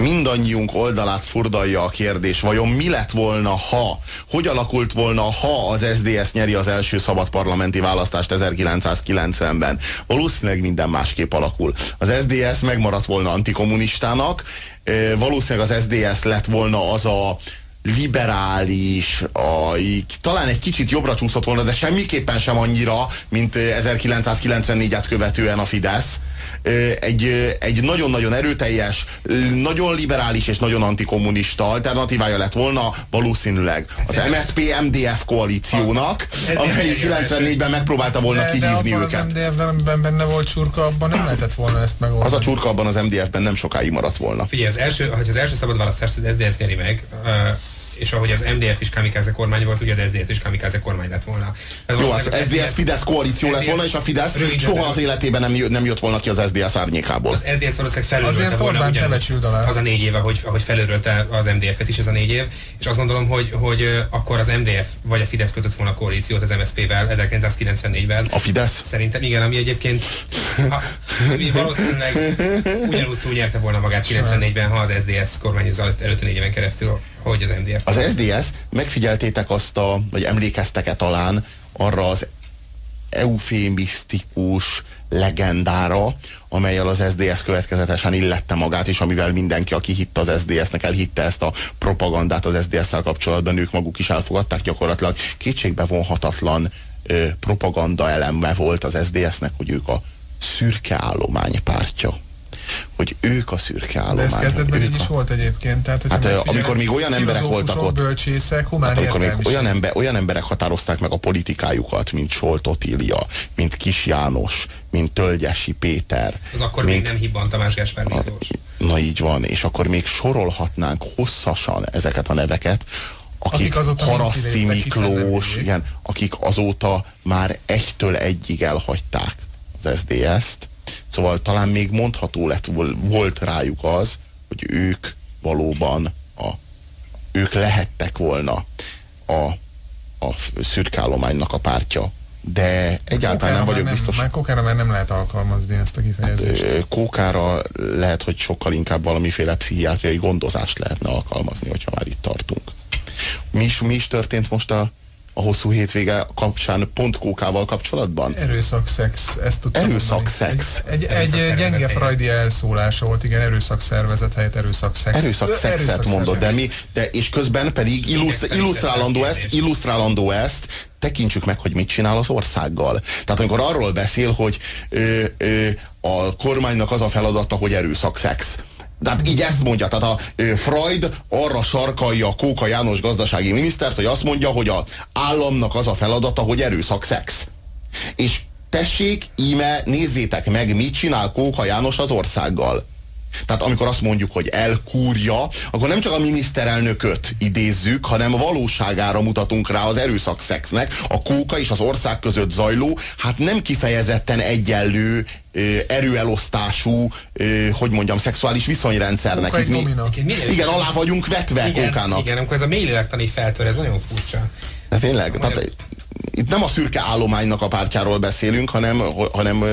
mindannyiunk oldalát furdalja a kérdés, vajon mi lett volna, ha, hogy alakult volna, ha az SDS nyeri az első szabad parlamenti választást 1990-ben. Valószínűleg minden másképp alakul. Az SDS megmaradt volna antikommunistának, valószínűleg az SDS lett volna az a liberális, a, talán egy kicsit jobbra csúszott volna, de semmiképpen sem annyira, mint 1994-et követően a Fidesz egy, egy nagyon-nagyon erőteljes, nagyon liberális és nagyon antikommunista alternatívája lett volna valószínűleg az MSP-MDF koalíciónak, amely 94-ben megpróbálta volna de, kihívni de őket. az MDF-ben benne volt csurka, abban nem lehetett volna ezt megoldani. Az a csurka abban az MDF-ben nem sokáig maradt volna. Figyelj, az első, ha az első szabad választást az SZDSZ nyeri meg, uh, és ahogy az MDF is kamikáze kormány volt, ugye az SZDSZ is kamikáze kormány lett volna. Jó, hát az SZDSZ Fidesz koalíció SZDSZ lett volna, és a Fidesz soha az életében nem, nem jött volna ki az SZDSZ árnyékából. Az SZDSZ valószínűleg felőrölte volna ugyan, az a négy éve, hogy, ahogy felőrölte az MDF-et is ez a négy év, és azt gondolom, hogy, hogy akkor az MDF vagy a Fidesz kötött volna koalíciót az MSZP-vel 1994-ben. A Fidesz? Szerintem igen, ami egyébként [laughs] ha, valószínűleg ugyanúgy túl nyerte volna magát 94-ben, ha az SZDSZ kormányozat előtte négy éven keresztül hogy az MDF. Az SDS, megfigyeltétek azt a, vagy emlékeztek-e talán arra az eufémisztikus legendára, amelyel az SDS következetesen illette magát, és amivel mindenki, aki hitt az SDS-nek, elhitte ezt a propagandát az SDS-szel kapcsolatban, ők maguk is elfogadták gyakorlatilag. Kétségbe vonhatatlan ö, propaganda eleme volt az SDS-nek, hogy ők a szürke állomány pártja hogy ők a szürke állomány. De ez kezdetben így a... is volt egyébként. Tehát, hát amikor még olyan emberek voltak ott, bölcsészek, humán hát, amikor még olyan, ember, olyan emberek határozták meg a politikájukat, mint Solt Otília, mint Kis János, mint Tölgyesi Péter. Az akkor mint, még nem Hibban Tamás Gáspár Miklós. Na így van, és akkor még sorolhatnánk hosszasan ezeket a neveket, akik, akik Haraszti Miklós, igen, akik azóta már egytől egyig elhagyták az SDS-t, Szóval talán még mondható lett, volt rájuk az, hogy ők valóban a, ők lehettek volna a, a szürkállománynak a pártja. De egyáltalán nem vagyok nem, biztos. Már kókára már nem lehet alkalmazni ezt a kifejezést. Hát, kókára lehet, hogy sokkal inkább valamiféle pszichiátriai gondozást lehetne alkalmazni, hogyha már itt tartunk. Mi is, mi is történt most a a hosszú hétvége kapcsán pont kókával kapcsolatban? Erőszakszex, ezt tudtam Erőszakszex. Egy, egy, egy gyenge frajdi elszólása volt, igen, erőszakszervezet helyett erőszakszex. Erőszakszexet mondod, de mi, de és közben pedig illuszt, illusztrálandó ezt, illusztrálandó ezt, tekintsük meg, hogy mit csinál az országgal. Tehát amikor arról beszél, hogy ö, ö, a kormánynak az a feladata, hogy erőszakszex tehát így ezt mondja, tehát a Freud arra sarkalja a Kóka János gazdasági minisztert, hogy azt mondja, hogy a államnak az a feladata, hogy erőszak szex. És tessék, íme, nézzétek meg, mit csinál Kóka János az országgal. Tehát amikor azt mondjuk, hogy elkúrja, akkor nem csak a miniszterelnököt idézzük, hanem valóságára mutatunk rá az erőszak szexnek, a kóka és az ország között zajló, hát nem kifejezetten egyenlő erőelosztású, hogy mondjam, szexuális viszonyrendszernek. Itt mi, igen, alá vagyunk vetve igen, kókának. Igen, amikor ez a mélylélektani feltör, ez nagyon furcsa. De tényleg, tehát itt nem a szürke állománynak a pártjáról beszélünk, hanem, hanem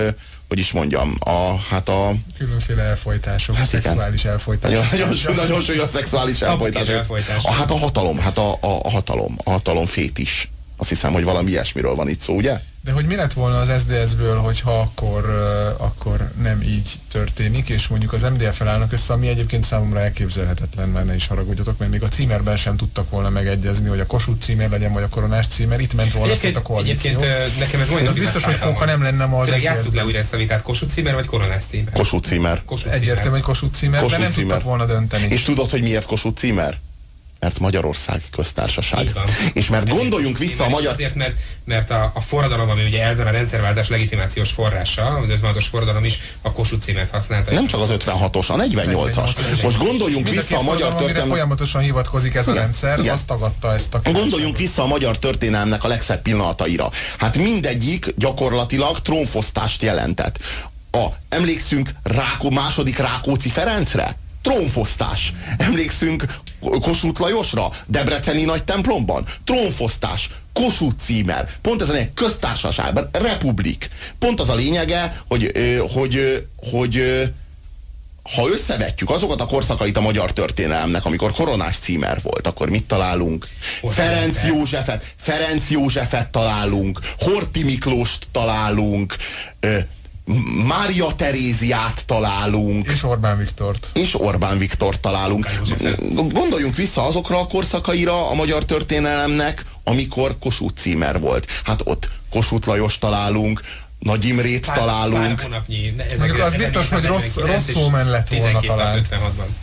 hogy is mondjam, a, hát a... Különféle elfolytások, hát szexuális elfolytások. Nagyon, nagyon, nagyon súlyos szexuális elfolytások. A, hát a hatalom, hát a, a, a hatalom, a hatalom fétis. Azt hiszem, hogy valami ilyesmiről van itt szó, ugye? De hogy mi lett volna az SDS-ből, hogyha akkor, uh, akkor nem így történik, és mondjuk az MDF felállnak össze, ami egyébként számomra elképzelhetetlen, mert ne is haragudjatok, mert még a címerben sem tudtak volna megegyezni, hogy a Kossuth címer legyen, vagy a koronás címer, itt ment volna szét a koalíció. Egyébként nekem ez olyan az biztos, hogy Kóka nem lenne ma az játsszuk le újra ezt a vitát, Kossuth címer, vagy koronás címer? Kossuth címer. Egyértelmű, hogy Kossuth címer, Kossuth de nem címer. tudtak volna dönteni. És tudod, hogy miért Kossuth címer? Mert Magyarország köztársaság. És mert gondoljunk vissza a magyar... Azért, mert, mert a, a forradalom, ami ugye elven a rendszerváltás legitimációs forrása, az 56-os forradalom is a Kossuth címet használta. Nem csak az 56-os, a 48-as. Most gondoljunk vissza a magyar történelem... folyamatosan hivatkozik ez a rendszer, Igen. azt tagadta ezt a Gondoljunk vissza a magyar történelmnek a legszebb pillanataira. Hát mindegyik gyakorlatilag trónfosztást jelentett. A, emlékszünk Rákó, második Rákóczi Ferencre? Trónfosztás. Emlékszünk Kossuth Lajosra? Debreceni nagy templomban? Trónfosztás. Kossuth címer. Pont ez a lényeg. Köztársaság. Republik. Pont az a lényege, hogy, hogy, hogy ha összevetjük azokat a korszakait a magyar történelemnek, amikor koronás címer volt, akkor mit találunk? Ferenc Józsefet, Ferenc Józsefet találunk, Horti Miklóst találunk, Mária Teréziát találunk. És Orbán Viktort. És Orbán Viktort találunk. Gondoljunk vissza azokra a korszakaira a magyar történelemnek, amikor Kossuth címer volt. Hát ott Kossuth Lajos találunk, nagy Imrét pár, találunk. Pár hónapnyi, Mondjuk az biztos, hogy rossz, rossz szómen lett volna talán.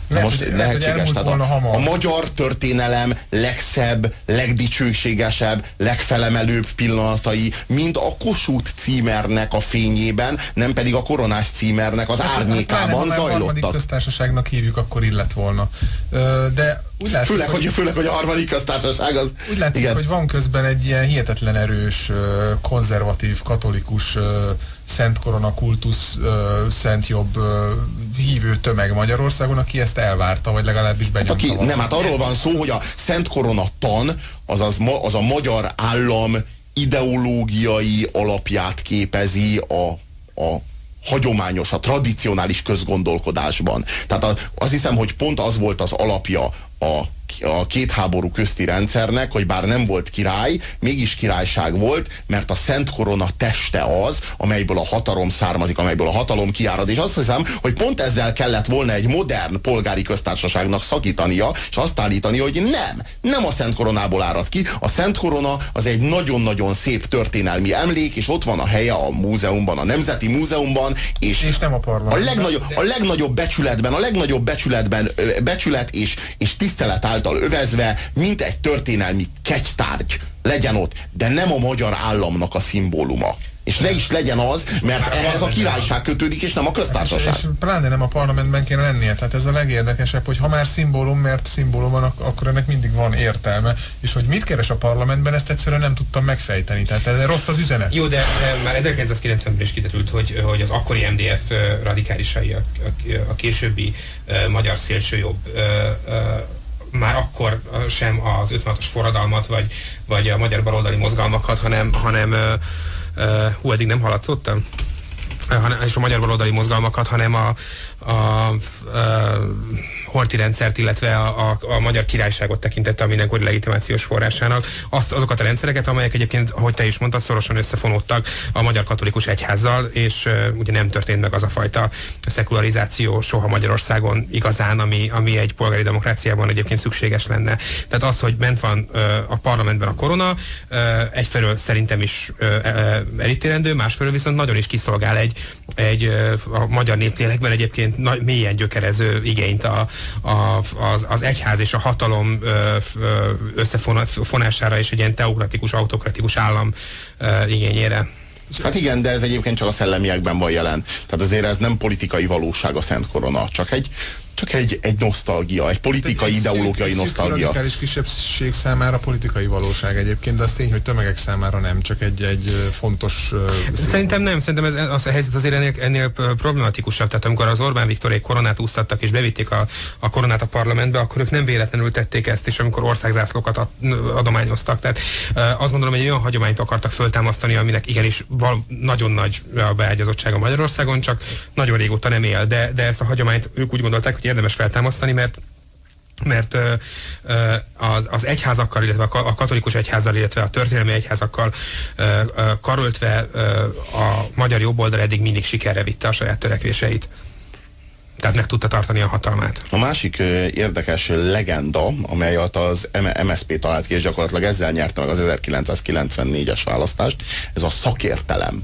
Lehet, most hogy, lehetséges. Lehet, tehát a, a magyar történelem legszebb, legdicsőségesebb, legfelemelőbb pillanatai mind a Kossuth címernek a fényében, nem pedig a koronás címernek az hát, hát árnyékában hát, zajlottak. Ha köztársaságnak hívjuk, akkor illet volna. De úgy látszik, főleg, hogy, hogy, főleg, hogy a harmadik köztársaság az... Úgy látszik, igen. hogy van közben egy ilyen hihetetlen erős, konzervatív, katolikus Szent Korona kultusz, Szent Jobb hívő tömeg Magyarországon, aki ezt elvárta, vagy legalábbis benyomta. Hát aki, nem, hát arról van szó, hogy a Szent Korona tan, azaz ma, az a magyar állam ideológiai alapját képezi a, a hagyományos, a tradicionális közgondolkodásban. Tehát az hiszem, hogy pont az volt az alapja a a két háború közti rendszernek, hogy bár nem volt király, mégis királyság volt, mert a Szent Korona teste az, amelyből a hatalom származik, amelyből a hatalom kiárad. És azt hiszem, hogy pont ezzel kellett volna egy modern polgári köztársaságnak szakítania, és azt állítani, hogy nem, nem a Szent Koronából árad ki. A Szent Korona az egy nagyon-nagyon szép történelmi emlék, és ott van a helye a múzeumban, a Nemzeti Múzeumban, és, és nem a, a legnagyobb, a legnagyobb becsületben, a legnagyobb becsületben, becsület és, és tisztelet által övezve, mint egy történelmi kegytárgy legyen ott, de nem a magyar államnak a szimbóluma. És ne is legyen az, mert ehhez a királyság kötődik, és nem a köztársaság. És, és pláne nem a parlamentben kéne lennie. Tehát ez a legérdekesebb, hogy ha már szimbólum, mert szimbólum van, akkor ennek mindig van értelme. És hogy mit keres a parlamentben, ezt egyszerűen nem tudtam megfejteni. Tehát ez rossz az üzenet. Jó, de, már 1990-ben is kiderült, hogy, hogy az akkori MDF radikálisai, a, a, a későbbi uh, magyar szélsőjobb már akkor sem az 56-os forradalmat, vagy, vagy a magyar baloldali mozgalmakat, hanem, hanem uh, uh, hú, eddig nem haladszottam? és a magyar baloldali mozgalmakat, hanem a, a, a horti rendszert, illetve a, a, a magyar királyságot tekintette a mindenkori legitimációs forrásának. Azt, azokat a rendszereket, amelyek egyébként, ahogy te is mondtad, szorosan összefonódtak a magyar katolikus egyházzal, és uh, ugye nem történt meg az a fajta szekularizáció soha Magyarországon igazán, ami, ami egy polgári demokráciában egyébként szükséges lenne. Tehát az, hogy ment van uh, a parlamentben a korona, uh, egyfelől szerintem is uh, elítélendő, másfelől viszont nagyon is kiszolgál egy, egy a magyar néptélekben egyébként nagy, mélyen gyökerező igényt a, a, az, az egyház és a hatalom összefonására és egy ilyen teokratikus, autokratikus állam igényére. Hát igen, de ez egyébként csak a szellemiekben van jelen. Tehát azért ez nem politikai valóság a Szent Korona, csak egy, csak egy, egy nosztalgia, egy politikai, egy ideológiai szűk, nosztalgia. Egy kisebbség számára politikai valóság egyébként, de az tény, hogy tömegek számára nem, csak egy, egy fontos... Uh, szerintem nem, szerintem ez, az a helyzet azért ennél, ennél problematikusabb. Tehát amikor az Orbán Viktorék koronát úsztattak és bevitték a, a koronát a parlamentbe, akkor ők nem véletlenül tették ezt, és amikor országzászlókat ad, adományoztak. Tehát uh, azt gondolom, hogy egy olyan hagyományt akartak föltámasztani, aminek igenis val, nagyon nagy a beágyazottsága Magyarországon, csak nagyon régóta nem él. De, de ezt a hagyományt ők úgy gondolták, hogy érdemes feltámasztani, mert mert az, az egyházakkal, illetve a katolikus egyházzal, illetve a történelmi egyházakkal karöltve a magyar jobboldal eddig mindig sikerre vitte a saját törekvéseit. Tehát meg tudta tartani a hatalmát. A másik érdekes legenda, amelyet az MSZP talált ki, és gyakorlatilag ezzel nyerte meg az 1994-es választást, ez a szakértelem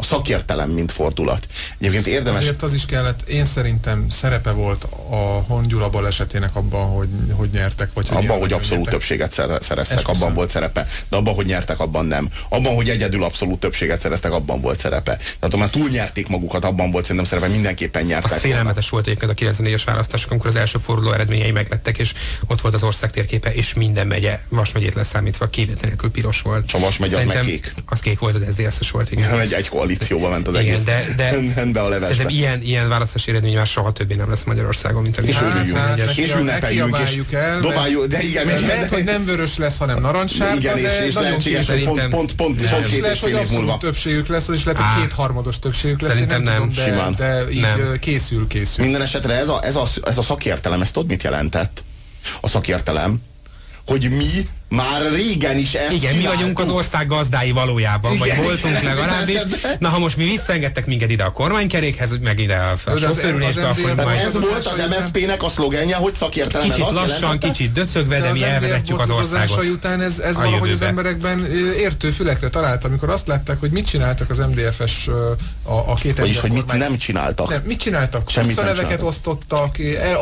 a szakértelem, mint fordulat. Egyébként érdemes... Azért az is kellett, én szerintem szerepe volt a Hongyula balesetének abban, hogy, hogy nyertek. Vagy hogy abban, hogy abszolút nyertek. többséget szereztek, Esküszöm. abban volt szerepe. De abban, hogy nyertek, abban nem. Abban, hogy egyedül abszolút többséget szereztek, abban volt szerepe. Tehát ha már túlnyerték magukat, abban volt szerintem szerepe, mindenképpen nyertek. Az félelmetes volt egyébként a 94-es választások, amikor az első forduló eredményei meglettek, és ott volt az ország térképe, és minden megye, Vas megyét leszámítva, kivétel piros volt. Csak Vas megy, az meg kék. Az kék volt, az SZDSZ-es volt, igen. Egy, egy koalícióba ment az Igen, egész. De, de [laughs] rendbe a levesbe. Szerintem ilyen, ilyen választási eredmény már soha többé nem lesz Magyarországon, mint a És örüljünk, hát, és, és ünnepeljünk, és el, dobáljuk, de igen, mert lehet, hogy nem vörös lesz, hanem narancssárga, igen, és, és lehetséges, hogy pont, pont, pont, pont két és fél év múlva. többségük lesz, az is lehet, hogy kétharmados többségük lesz. Szerintem nem, simán. De így készül, készül. Minden esetre ez a, ez a, ez a szakértelem, ezt tudod mit jelentett? A szakértelem, hogy mi már régen is ezt Igen, csináltuk. mi vagyunk az ország gazdái valójában, Igen, vagy voltunk legalábbis. Na, ha most mi visszaengedtek minket ide a kormánykerékhez, meg ide a, sofőrülésbe, akkor majd... Ez volt az MSZP-nek a szlogenje, hogy szakértelem. Kicsit lassan, jelentette? kicsit döcögve, de, de mi elvezetjük az országot. után ez, ez valahogy az emberekben értő fülekre talált, amikor azt látták, hogy mit csináltak az MDF-es a, a két Vagyis, hogy mit nem csináltak. Nem, mit csináltak? Semmit nem neveket osztottak,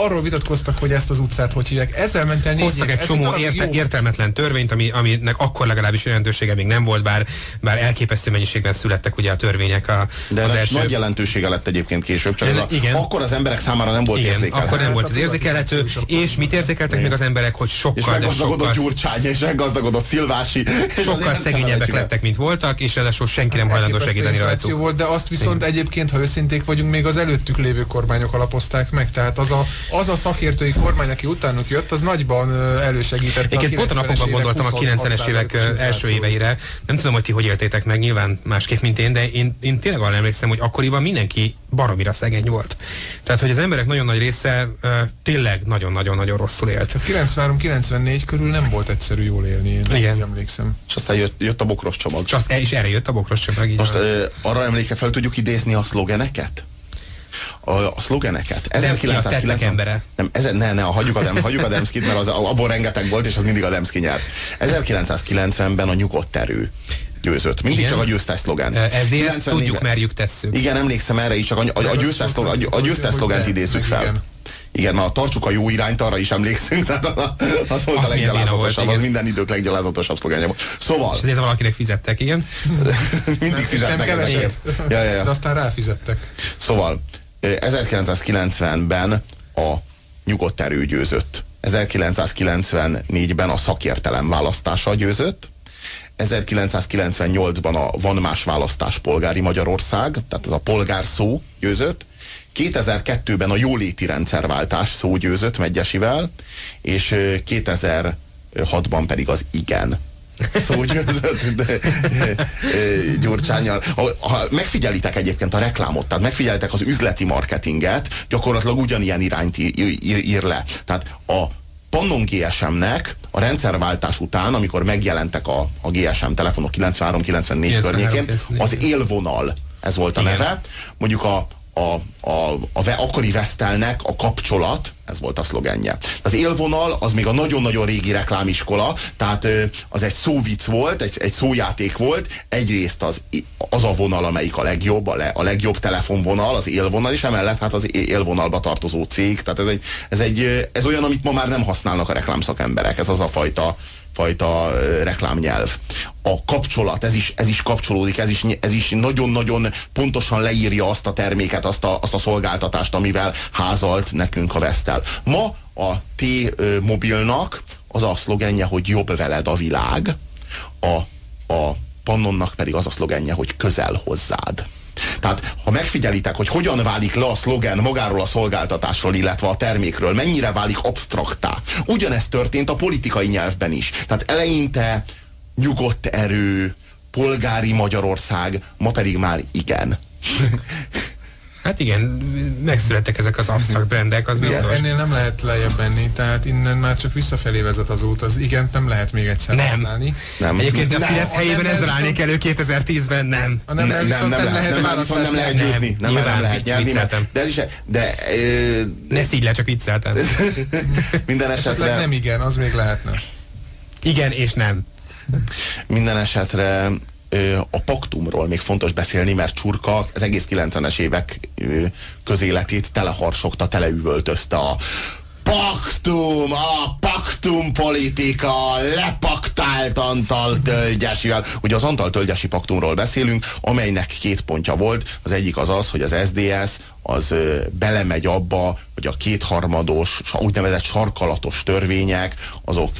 arról vitatkoztak, hogy ezt az utcát hogy hívják. Ezzel ment el Hoztak egy csomó értelmetlen törvényt, ami, aminek akkor legalábbis jelentősége még nem volt, bár, bár elképesztő mennyiségben születtek ugye a törvények a, De az első... nagy jelentősége lett egyébként később, csak ez a, igen. akkor az emberek számára nem volt igen, érzékelhető. akkor nem volt az érzékelhető, és mit érzékeltek még az emberek, hogy sokkal, és meggazdagodott sokkal... Gyurcsány, és meggazdagodott Szilvási. [laughs] Sokkal szegényebbek lettek, mint voltak, és ráadásul senki nem hajlandó segíteni rajtuk. volt, de azt viszont egyébként, ha őszinték vagyunk, még az előttük lévő kormányok alapozták meg. Tehát az a, az a szakértői kormány, aki utánuk jött, az nagyban elősegítette. Egyébként pont a napokban gondoltam a 90-es évek első éveire. Nem tudom, hogy ti hogy éltétek meg, nyilván másképp, mint én, de én, én tényleg arra emlékszem, hogy akkoriban mindenki baromira szegény volt. Tehát, hogy az emberek nagyon nagy része uh, tényleg nagyon-nagyon-nagyon rosszul élt. 93-94 körül nem volt egyszerű jól élni, én Igen. emlékszem. És aztán jött, jött a bokros csomag. És, azt, és erre jött a bokros csomag. Most uh, arra emléke fel tudjuk idézni a szlogeneket? A, a szlogeneket. 1990 embere. Nem, ez, ne, ne, hagyjuk a, Dem, hagyjuk a Demszkit, mert az, abból rengeteg volt, és az mindig a Demszki nyert. 1990-ben a nyugodt erő győzött. Mindig Igen. csak a győztes szlogán. Ez ezt tudjuk, merjük, tesszük. Igen, emlékszem erre is, csak a, a, a győztes, szlogán, a, a győztes szlogánt idézzük fel. Igen. Igen, na, tartsuk a jó irányt, arra is emlékszünk, tehát az volt az a leggyalázatosabb, az minden idők leggyalázatosabb szlogánja volt. Szóval... És ezért valakinek fizettek, igen? [laughs] Mindig fizetnek ezeket. Ja, ja, ja. De aztán ráfizettek. Szóval 1990-ben a nyugodt erő győzött. 1994-ben a szakértelem választása győzött. 1998-ban a Van Más Választás Polgári Magyarország, tehát ez a polgár szó győzött. 2002-ben a jóléti rendszerváltás szó győzött Megyesivel, és 2006-ban pedig az igen szógyőzött Gyurcsányjal. Ha, ha megfigyelitek egyébként a reklámot, tehát megfigyelitek az üzleti marketinget, gyakorlatilag ugyanilyen irányt ír, ír, ír le. Tehát a Pannon GSM-nek a rendszerváltás után, amikor megjelentek a, a GSM telefonok 93-94 környékén, az élvonal, ez volt a Igen. neve. Mondjuk a, a, a, a akkori Vestelnek a kapcsolat, ez volt a szlogenje. Az élvonal az még a nagyon-nagyon régi reklámiskola, tehát az egy szóvic volt, egy, egy szójáték volt, egyrészt az, az a vonal, amelyik a legjobb, a, le, a legjobb telefonvonal, az élvonal, és emellett hát az élvonalba tartozó cég, tehát ez, egy, ez, egy, ez olyan, amit ma már nem használnak a reklámszakemberek, ez az a fajta fajta reklámnyelv. A kapcsolat, ez is, ez is kapcsolódik, ez is, ez is nagyon-nagyon pontosan leírja azt a terméket, azt a, azt a szolgáltatást, amivel házalt nekünk a Vestel. Ma a T-mobilnak az a szlogenje, hogy jobb veled a világ, a, a Pannonnak pedig az a szlogenje, hogy közel hozzád. Tehát, ha megfigyelitek, hogy hogyan válik le a szlogen magáról a szolgáltatásról, illetve a termékről, mennyire válik absztraktá. Ugyanezt történt a politikai nyelvben is. Tehát eleinte nyugodt erő, polgári Magyarország, ma pedig már igen. [laughs] Hát igen, megszülettek ezek az absztrakt brendek, az biztos. Ennél nem lehet lejjebb menni, tehát innen már csak visszafelé vezet az út, az igen, nem lehet még egyszer nem. használni. Nem. Egyébként a Fidesz helyében ezzel állnék elő 2010-ben, nem. A nem, nem, nem, nem, lehet, nem, nem, nem, nem lehet győzni, nem, nem, nem lehet nyerni, de ez is, de... Ö, ne szígy le, csak vicceltem. [laughs] minden esetre... Nem igen, az még lehetne. Igen és nem. Minden esetre a paktumról még fontos beszélni, mert Csurka az egész 90-es évek közéletét teleharsogta, teleüvöltözte a paktum, a paktum politika, lepaktált Antal Tölgyesivel. Ugye az Antal Tölgyesi paktumról beszélünk, amelynek két pontja volt. Az egyik az az, hogy az SDS az belemegy abba, hogy a kétharmados, úgynevezett sarkalatos törvények, azok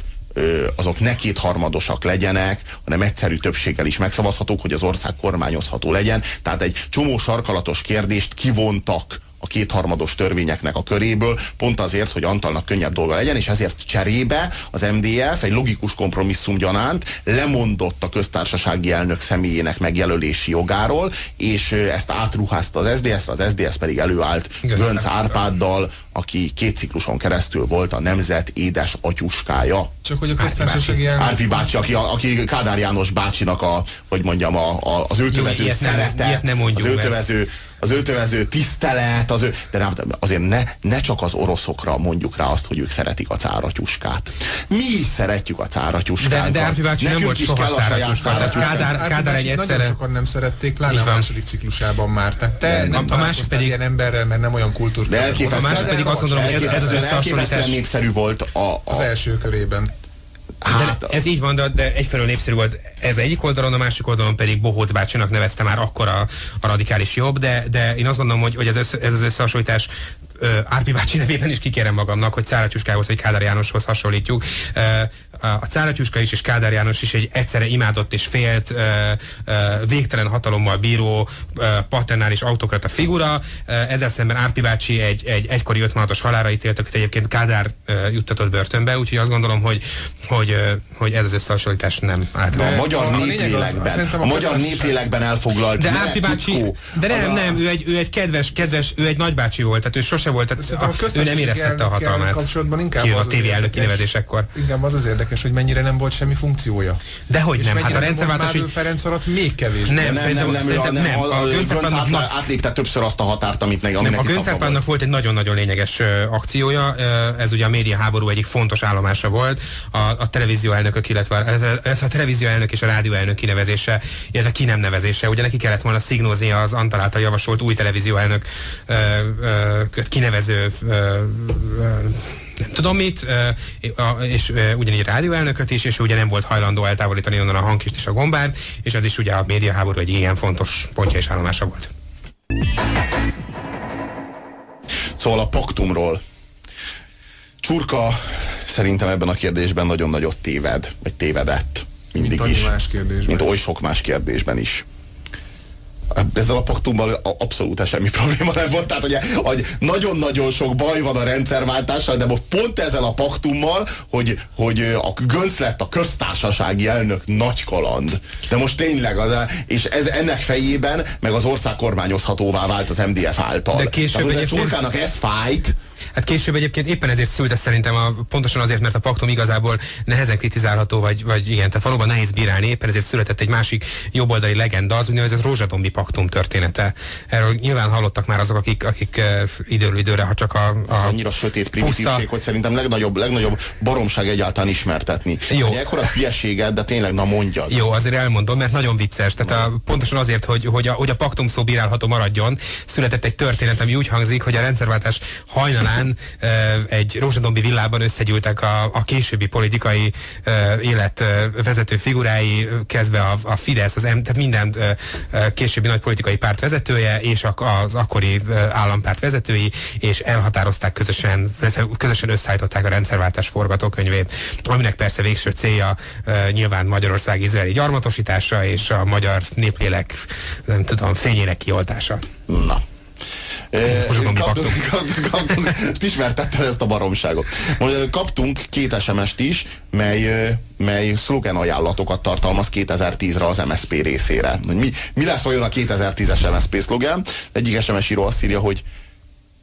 azok ne kétharmadosak legyenek, hanem egyszerű többséggel is megszavazhatók, hogy az ország kormányozható legyen. Tehát egy csomó sarkalatos kérdést kivontak a kétharmados törvényeknek a köréből, pont azért, hogy Antalnak könnyebb dolga legyen, és ezért cserébe az MDF egy logikus kompromisszum gyanánt lemondott a köztársasági elnök személyének megjelölési jogáról, és ezt átruházta az SDS-re, az SDS pedig előállt Gönc Árpáddal, aki két cikluson keresztül volt a nemzet édes atyuskája. Csak hogy a köztársasági elnök... Árpi bácsi, aki, aki Kádár János bácsinak a, hogy mondjam, a, a, az öltövező szeretet, az öltövező, az öltövező tisztelet, az ő, de nem, azért ne, ne csak az oroszokra mondjuk rá azt, hogy ők szeretik a cáratyuskát. Mi is szeretjük a cáratyuskát. De, de Árpi bácsi nem volt soha cáratyuska. Kádár, Kádár egy egyszerre... Nagyon sokan nem szerették, pláne a második ciklusában már. Tehát te nem a másik pedig ilyen emberrel, mert nem olyan kultúrt. De a másik pedig azt gondolom, hogy ez, ez az összehasonlítás. népszerű volt a, a... Az első körében. Hát, de ez így van, de egyfelől népszerű volt ez egyik oldalon, a másik oldalon pedig Bohóc bácsinak nevezte már akkor a, a radikális jobb, de, de én azt gondolom, hogy, hogy ez, ez az összehasonlítás Árpi bácsi nevében is kikérem magamnak, hogy Cáratyuskához vagy Kádár Jánoshoz hasonlítjuk. A Cáratyuska is és Kádár János is egy egyszerre imádott és félt, végtelen hatalommal bíró, paternális autokrata figura. Ezzel szemben Árpi bácsi egy, egy egykori 56-os halára ítélt, akit egyébként Kádár juttatott börtönbe, úgyhogy azt gondolom, hogy, hogy, hogy ez az összehasonlítás nem állt. A magyar néplélekben, a, a magyar néplélekben elfoglalt. De Árpi bácsi, de nem, nem, ő egy, ő egy kedves, kedves, ő egy nagybácsi volt, tehát ő sose se volt, tehát a, ő nem éreztette a hatalmát. Kapcsolatban inkább az a tévé elnök kinevezésekkor. Inkább az az érdekes, hogy mennyire nem volt semmi funkciója. De hogy nem, hát a rendszerváltás... Így... Ferenc alatt még kevés. Nem, nem, szerintem, nem, szerintem nem. A, a átlépte többször azt a határt, amit meg nem, A Göncárpának volt egy nagyon-nagyon lényeges akciója, ez ugye a média háború egyik fontos állomása volt, a, a televízió elnökök, illetve ez a televízió elnök és a rádió elnök kinevezése, illetve ki nem nevezése. Ugye neki kellett volna szignózni az Antal által javasolt új televízió elnök kinevező nem tudom mit, és ugyanígy rádióelnököt is, és ugye nem volt hajlandó eltávolítani onnan a hangkist és a gombát, és az is ugye a médiaháború egy ilyen fontos pontja és állomása volt. Szóval a paktumról. Csurka szerintem ebben a kérdésben nagyon nagyot téved, vagy tévedett. Mindig mint is. Más kérdésben. Mint oly sok más kérdésben is ezzel a paktummal abszolút semmi probléma nem volt. Tehát ugye, hogy nagyon-nagyon sok baj van a rendszerváltással, de most pont ezzel a paktummal, hogy, hogy a Gönc lett a köztársasági elnök nagy kaland. De most tényleg, az, és ez, ennek fejében meg az ország kormányozhatóvá vált az MDF által. De később Tehát, egyébként... ez fájt, Hát később egyébként éppen ezért szült ez szerintem a, pontosan azért, mert a paktum igazából nehezen kritizálható, vagy, vagy igen, tehát valóban nehéz bírálni, éppen ezért született egy másik jobboldali legenda, az úgynevezett rózsadombi paktum története. Erről nyilván hallottak már azok, akik, akik időről időre, ha csak a... a ez annyira sötét primitívség, puszta... hogy szerintem legnagyobb, legnagyobb baromság egyáltalán ismertetni. Jó. Egy ekkora hülyeséget, de tényleg, na mondja. Jó, azért elmondom, mert nagyon vicces. Tehát a, pontosan azért, hogy, hogy, a, hogy a paktum szó bírálható maradjon, született egy történet, ami úgy hangzik, hogy a rendszerváltás hajnalán talán egy rózsadombi villában összegyűltek a, a későbbi politikai élet vezető figurái, kezdve a, a Fidesz, az M, tehát minden későbbi nagy politikai párt vezetője, és az akkori állampárt vezetői, és elhatározták közösen, közösen összeállították a rendszerváltás forgatókönyvét, aminek persze végső célja nyilván Magyarország izraeli gyarmatosítása és a magyar néplélek, nem tudom, fényének kioltása. Na, kaptunk, kaptunk, kaptunk, ismertetted ezt a baromságot. Kaptunk két SMS-t is, mely, mely szlogen ajánlatokat tartalmaz 2010-re az MSP részére. Mi, mi lesz olyan a 2010-es MSP szlogen? Egyik SMS író azt írja, hogy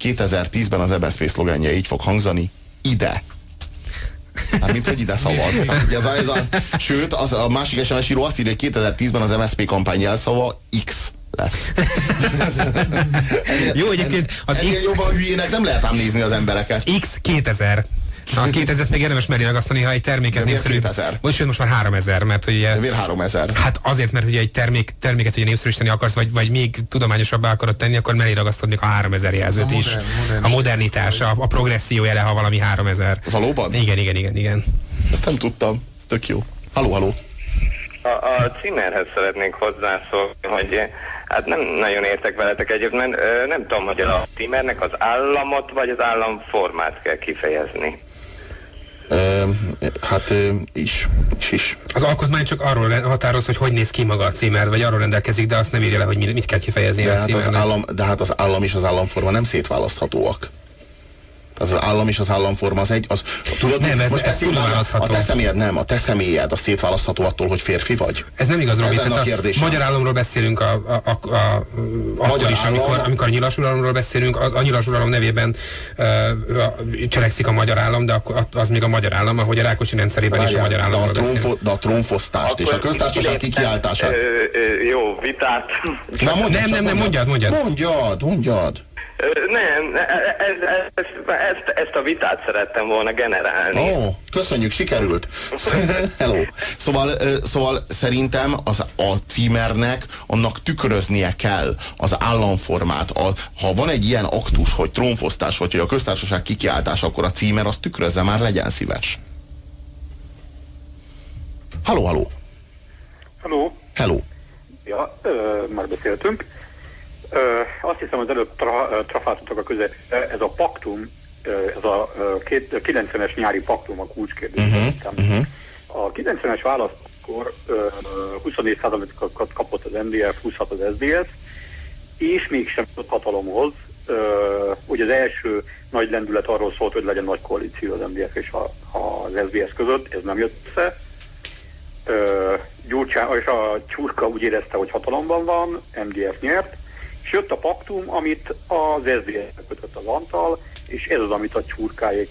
2010-ben az MSP szlogenje így fog hangzani, ide. Hát, mint hogy ide szavaz. ez a, ez a, sőt, az, a másik SMS író azt írja, hogy 2010-ben az MSP kampány jelszava X lesz. Jó, egyébként az X... jobban hülyének nem lehet ám nézni az embereket. X 2000. A 2000 még érdemes merni megasztani, ha egy terméket népszerű. 2000? Most, most már 3000, mert hogy ugye... miért 3000? Hát azért, mert ugye egy termék, terméket ugye népszerűsíteni akarsz, vagy, vagy még tudományosabbá akarod tenni, akkor mellé ragasztod még a 3000 jelzőt a is. Modern, modern a modernitás, a, a progresszió jele, ha valami 3000. Valóban? Igen, igen, igen, igen. Ezt nem tudtam. Ez tök jó. Haló, haló. A, a címerhez szeretnék hozzászólni, hogy hát nem nagyon értek veletek ö, nem tudom, hogy a címernek az államot vagy az államformát kell kifejezni. Ö, hát ö, is, is, is. Az alkotmány csak arról határoz, hogy hogy néz ki maga a címer, vagy arról rendelkezik, de azt nem írja le, hogy mit kell kifejezni de a hát az állam, De hát az állam és az államforma nem szétválaszthatóak. Az, az állam és az államforma az egy, az, tudod, nem, ez, most ez a te személyed nem, a te személyed, a szétválasztható attól, hogy férfi vagy. Ez nem igaz, Robi. A, a magyar államról beszélünk a, a, a, a, magyar is, állam, amikor, amikor a nyilas uralomról beszélünk, az, a nyilas uralom nevében uh, cselekszik a magyar állam, de az még a magyar állam, ahogy a Rákocsi rendszerében is a magyar államról de a, trónfo, de a trónfosztást Akkor és a köztársaság kikiáltását. Jó, vitát. Nem, nem, nem, nem, mondjad, mondjad. Mondjad, mondjad. Nem, ez, ez, ezt, ezt a vitát szerettem volna generálni. Ó, oh, köszönjük, sikerült. [laughs] Hello. Szóval, szóval szerintem az, a címernek annak tükröznie kell az államformát. A, ha van egy ilyen aktus, hogy trónfosztás, vagy hogy a köztársaság kikiáltás, akkor a címer azt tükrözze már, legyen szíves. Haló, haló. Haló. Hello. Ja, ö, már beszéltünk. Azt hiszem az előbb tra, trafáltatok a köze, ez a paktum, ez a két, 90-es nyári paktum a kulcskérdés. Uh-huh, uh-huh. A 90-es választkor 24%-ot kapott az MDF, 26 az SZDSZ, és mégsem jutott hatalomhoz. Ugye az első nagy lendület arról szólt, hogy legyen nagy koalíció az MDF és a, az SZDSZ között, ez nem jött össze. Gyurcsán, és a Csurka úgy érezte, hogy hatalomban van, MDF nyert, és jött a paktum, amit az SZDSZ kötött az Antal, és ez az, amit a csurkáik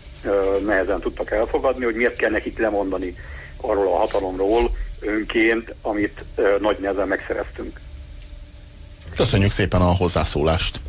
nehezen tudtak elfogadni, hogy miért kell nekik lemondani arról a hatalomról önként, amit nagy nehezen megszereztünk. Köszönjük szépen a hozzászólást.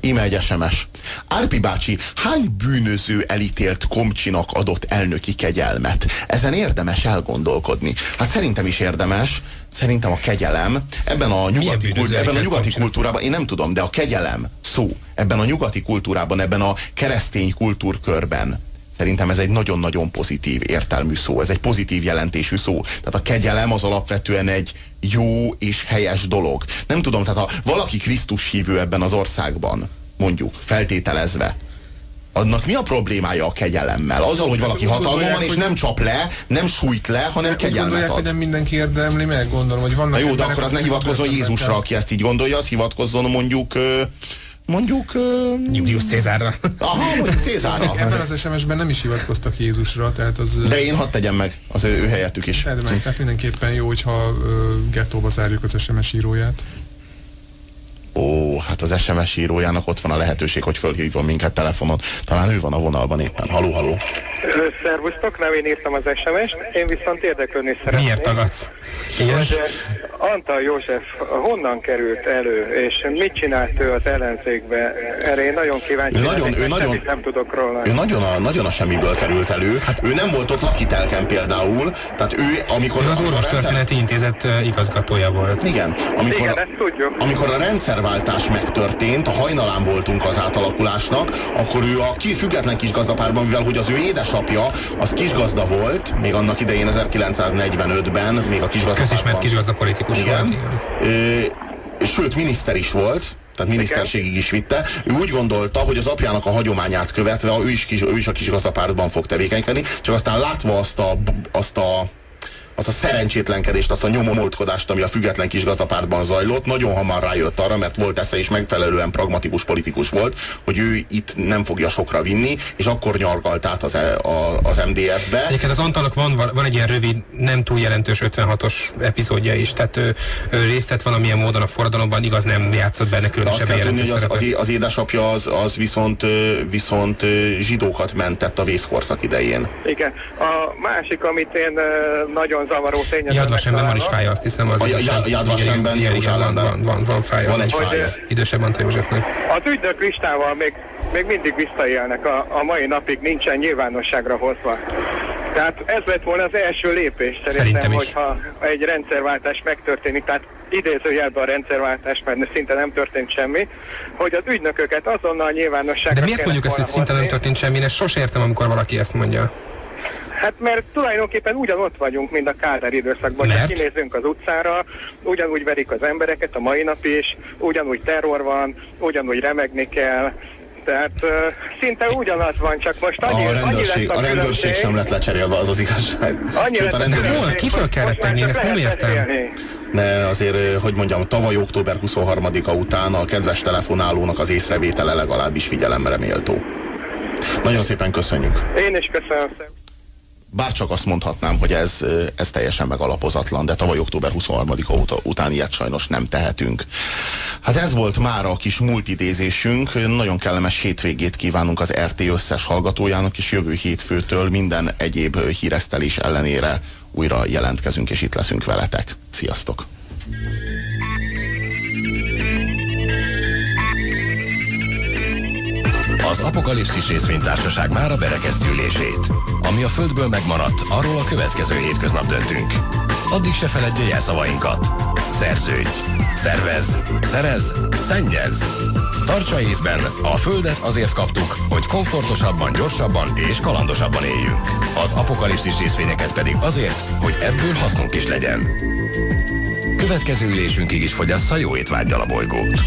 Íme egy SMS. Árpi bácsi, hány bűnöző elítélt komcsinak adott elnöki kegyelmet? Ezen érdemes elgondolkodni. Hát szerintem is érdemes, szerintem a kegyelem ebben a nyugati, kult, ebben a nyugati kultúrában, én nem tudom, de a kegyelem szó ebben a nyugati kultúrában, ebben a keresztény kultúrkörben Szerintem ez egy nagyon-nagyon pozitív értelmű szó, ez egy pozitív jelentésű szó. Tehát a kegyelem az alapvetően egy jó és helyes dolog. Nem tudom, tehát ha valaki Krisztus hívő ebben az országban, mondjuk, feltételezve, annak mi a problémája a kegyelemmel? Azzal, hogy valaki hatalma van, és nem csap le, nem sújt le, hanem kegyelmet ad. hogy nem mindenki érdemli meg, gondolom, hogy vannak... Na jó, de akkor az ne hivatkozzon Jézusra, aki ezt így gondolja, az hivatkozzon mondjuk mondjuk... Uh, Julius Cézárra. Aha, mondjuk Cézárra. Ebben az SMS-ben nem is hivatkoztak Jézusra, tehát az... De én hadd tegyem meg az ő, ő helyettük is. De meg, tehát mindenképpen jó, hogyha uh, gettóba zárjuk az SMS íróját. Ó, hát az SMS írójának ott van a lehetőség, hogy fölhívjon minket telefonon. Talán ő van a vonalban éppen. Haló, haló. Szervusztok, nem én írtam az SMS-t, én viszont érdeklődni szeretném. Miért tagadsz? Hogy Antal József honnan került elő, és mit csinált ő az ellenzékbe? Erre én nagyon kíváncsi Ő nagyon, lennék, ő nagyon, nem tudok róla. ő nagyon a, nagyon a semmiből került elő. Hát ő nem volt ott lakitelken például, tehát ő, amikor... Ő az a rendszer- orvostörténeti intézet igazgatója volt. Igen, amikor, Igen, ezt tudjuk. amikor a rendszerváltás megtörtént, a hajnalán voltunk az átalakulásnak, akkor ő a ki független kisgazdapárban, mivel hogy az ő édesapja az kisgazda volt, még annak idején 1945-ben, még a kisgazdapárban. Közismert kisgazdapolitikus volt. Igen. Igen. Ö, sőt, miniszter is volt, tehát miniszterségig is vitte. Ő úgy gondolta, hogy az apjának a hagyományát követve ő is, kis, ő is a kisgazdapártban fog tevékenykedni, csak aztán látva azt a, azt a azt a szerencsétlenkedést, azt a nyomomoltkodást, ami a független kisgazdapártban zajlott, nagyon hamar rájött arra, mert volt esze és megfelelően pragmatikus politikus volt, hogy ő itt nem fogja sokra vinni, és akkor nyargalt át az, e- a, az MDF-be. Egyébként az Antalnak van, van egy ilyen rövid, nem túl jelentős 56-os epizódja is, tehát ő, ő részt vett valamilyen módon a forradalomban, igaz nem játszott benne különösebben tudni, jelentős az, az, az édesapja az, az viszont, viszont zsidókat mentett a vészkorszak idején. Igen. A másik, amit én ö, nagyon zavaró tényezőnek Jadvasemben van is fája, azt hiszem. Az Jadvasemben, Jeruzsálemben. van, van, van fája. Van az egy fája. Idősebb Antal Józsefnek. Az ügynök listával még, még mindig visszaélnek, a, a mai napig nincsen nyilvánosságra hozva. Tehát ez lett volna az első lépés szerintem, Szerintem is. hogyha egy rendszerváltás megtörténik, tehát idézőjelben a rendszerváltás, mert szinte nem történt semmi, hogy az ügynököket azonnal nyilvánosságra De miért mondjuk ezt, hogy szinte nem történt semmi? Én ezt sose értem, amikor valaki ezt mondja. Hát mert tulajdonképpen ugyanott vagyunk, mint a Kádár időszakban. Mert? Kinézünk az utcára, ugyanúgy verik az embereket a mai nap is, ugyanúgy terror van, ugyanúgy remegni kell. Tehát uh, szinte ugyanaz van, csak most annyi, A annyi rendőrség, lesz a rendőrség sem lett lecserélve, az az igazság. Annyi Sőt, a a rendőrség, Kitől hogy kell most már rettegni? csak Ezt nem értem. beszélni. de azért, hogy mondjam, tavaly október 23-a után a kedves telefonálónak az észrevétele legalábbis figyelemre méltó. Nagyon szépen köszönjük. Én is köszönöm szépen. Bár csak azt mondhatnám, hogy ez, ez teljesen megalapozatlan, de tavaly október 23-a ut- után ilyet sajnos nem tehetünk. Hát ez volt már a kis multidézésünk. Nagyon kellemes hétvégét kívánunk az RT összes hallgatójának, és jövő hétfőtől minden egyéb híresztelés ellenére újra jelentkezünk, és itt leszünk veletek. Sziasztok! Az Apokalipszis részvénytársaság már a berekeztülését. Ami a Földből megmaradt, arról a következő hétköznap döntünk. Addig se feledje jelszavainkat. Szerződj! Szervez! Szerez! Szennyez! Tartsa észben, a Földet azért kaptuk, hogy komfortosabban, gyorsabban és kalandosabban éljünk. Az apokalipszis részvényeket pedig azért, hogy ebből hasznunk is legyen. Következő ülésünkig is fogyassza jó étvággyal a bolygót.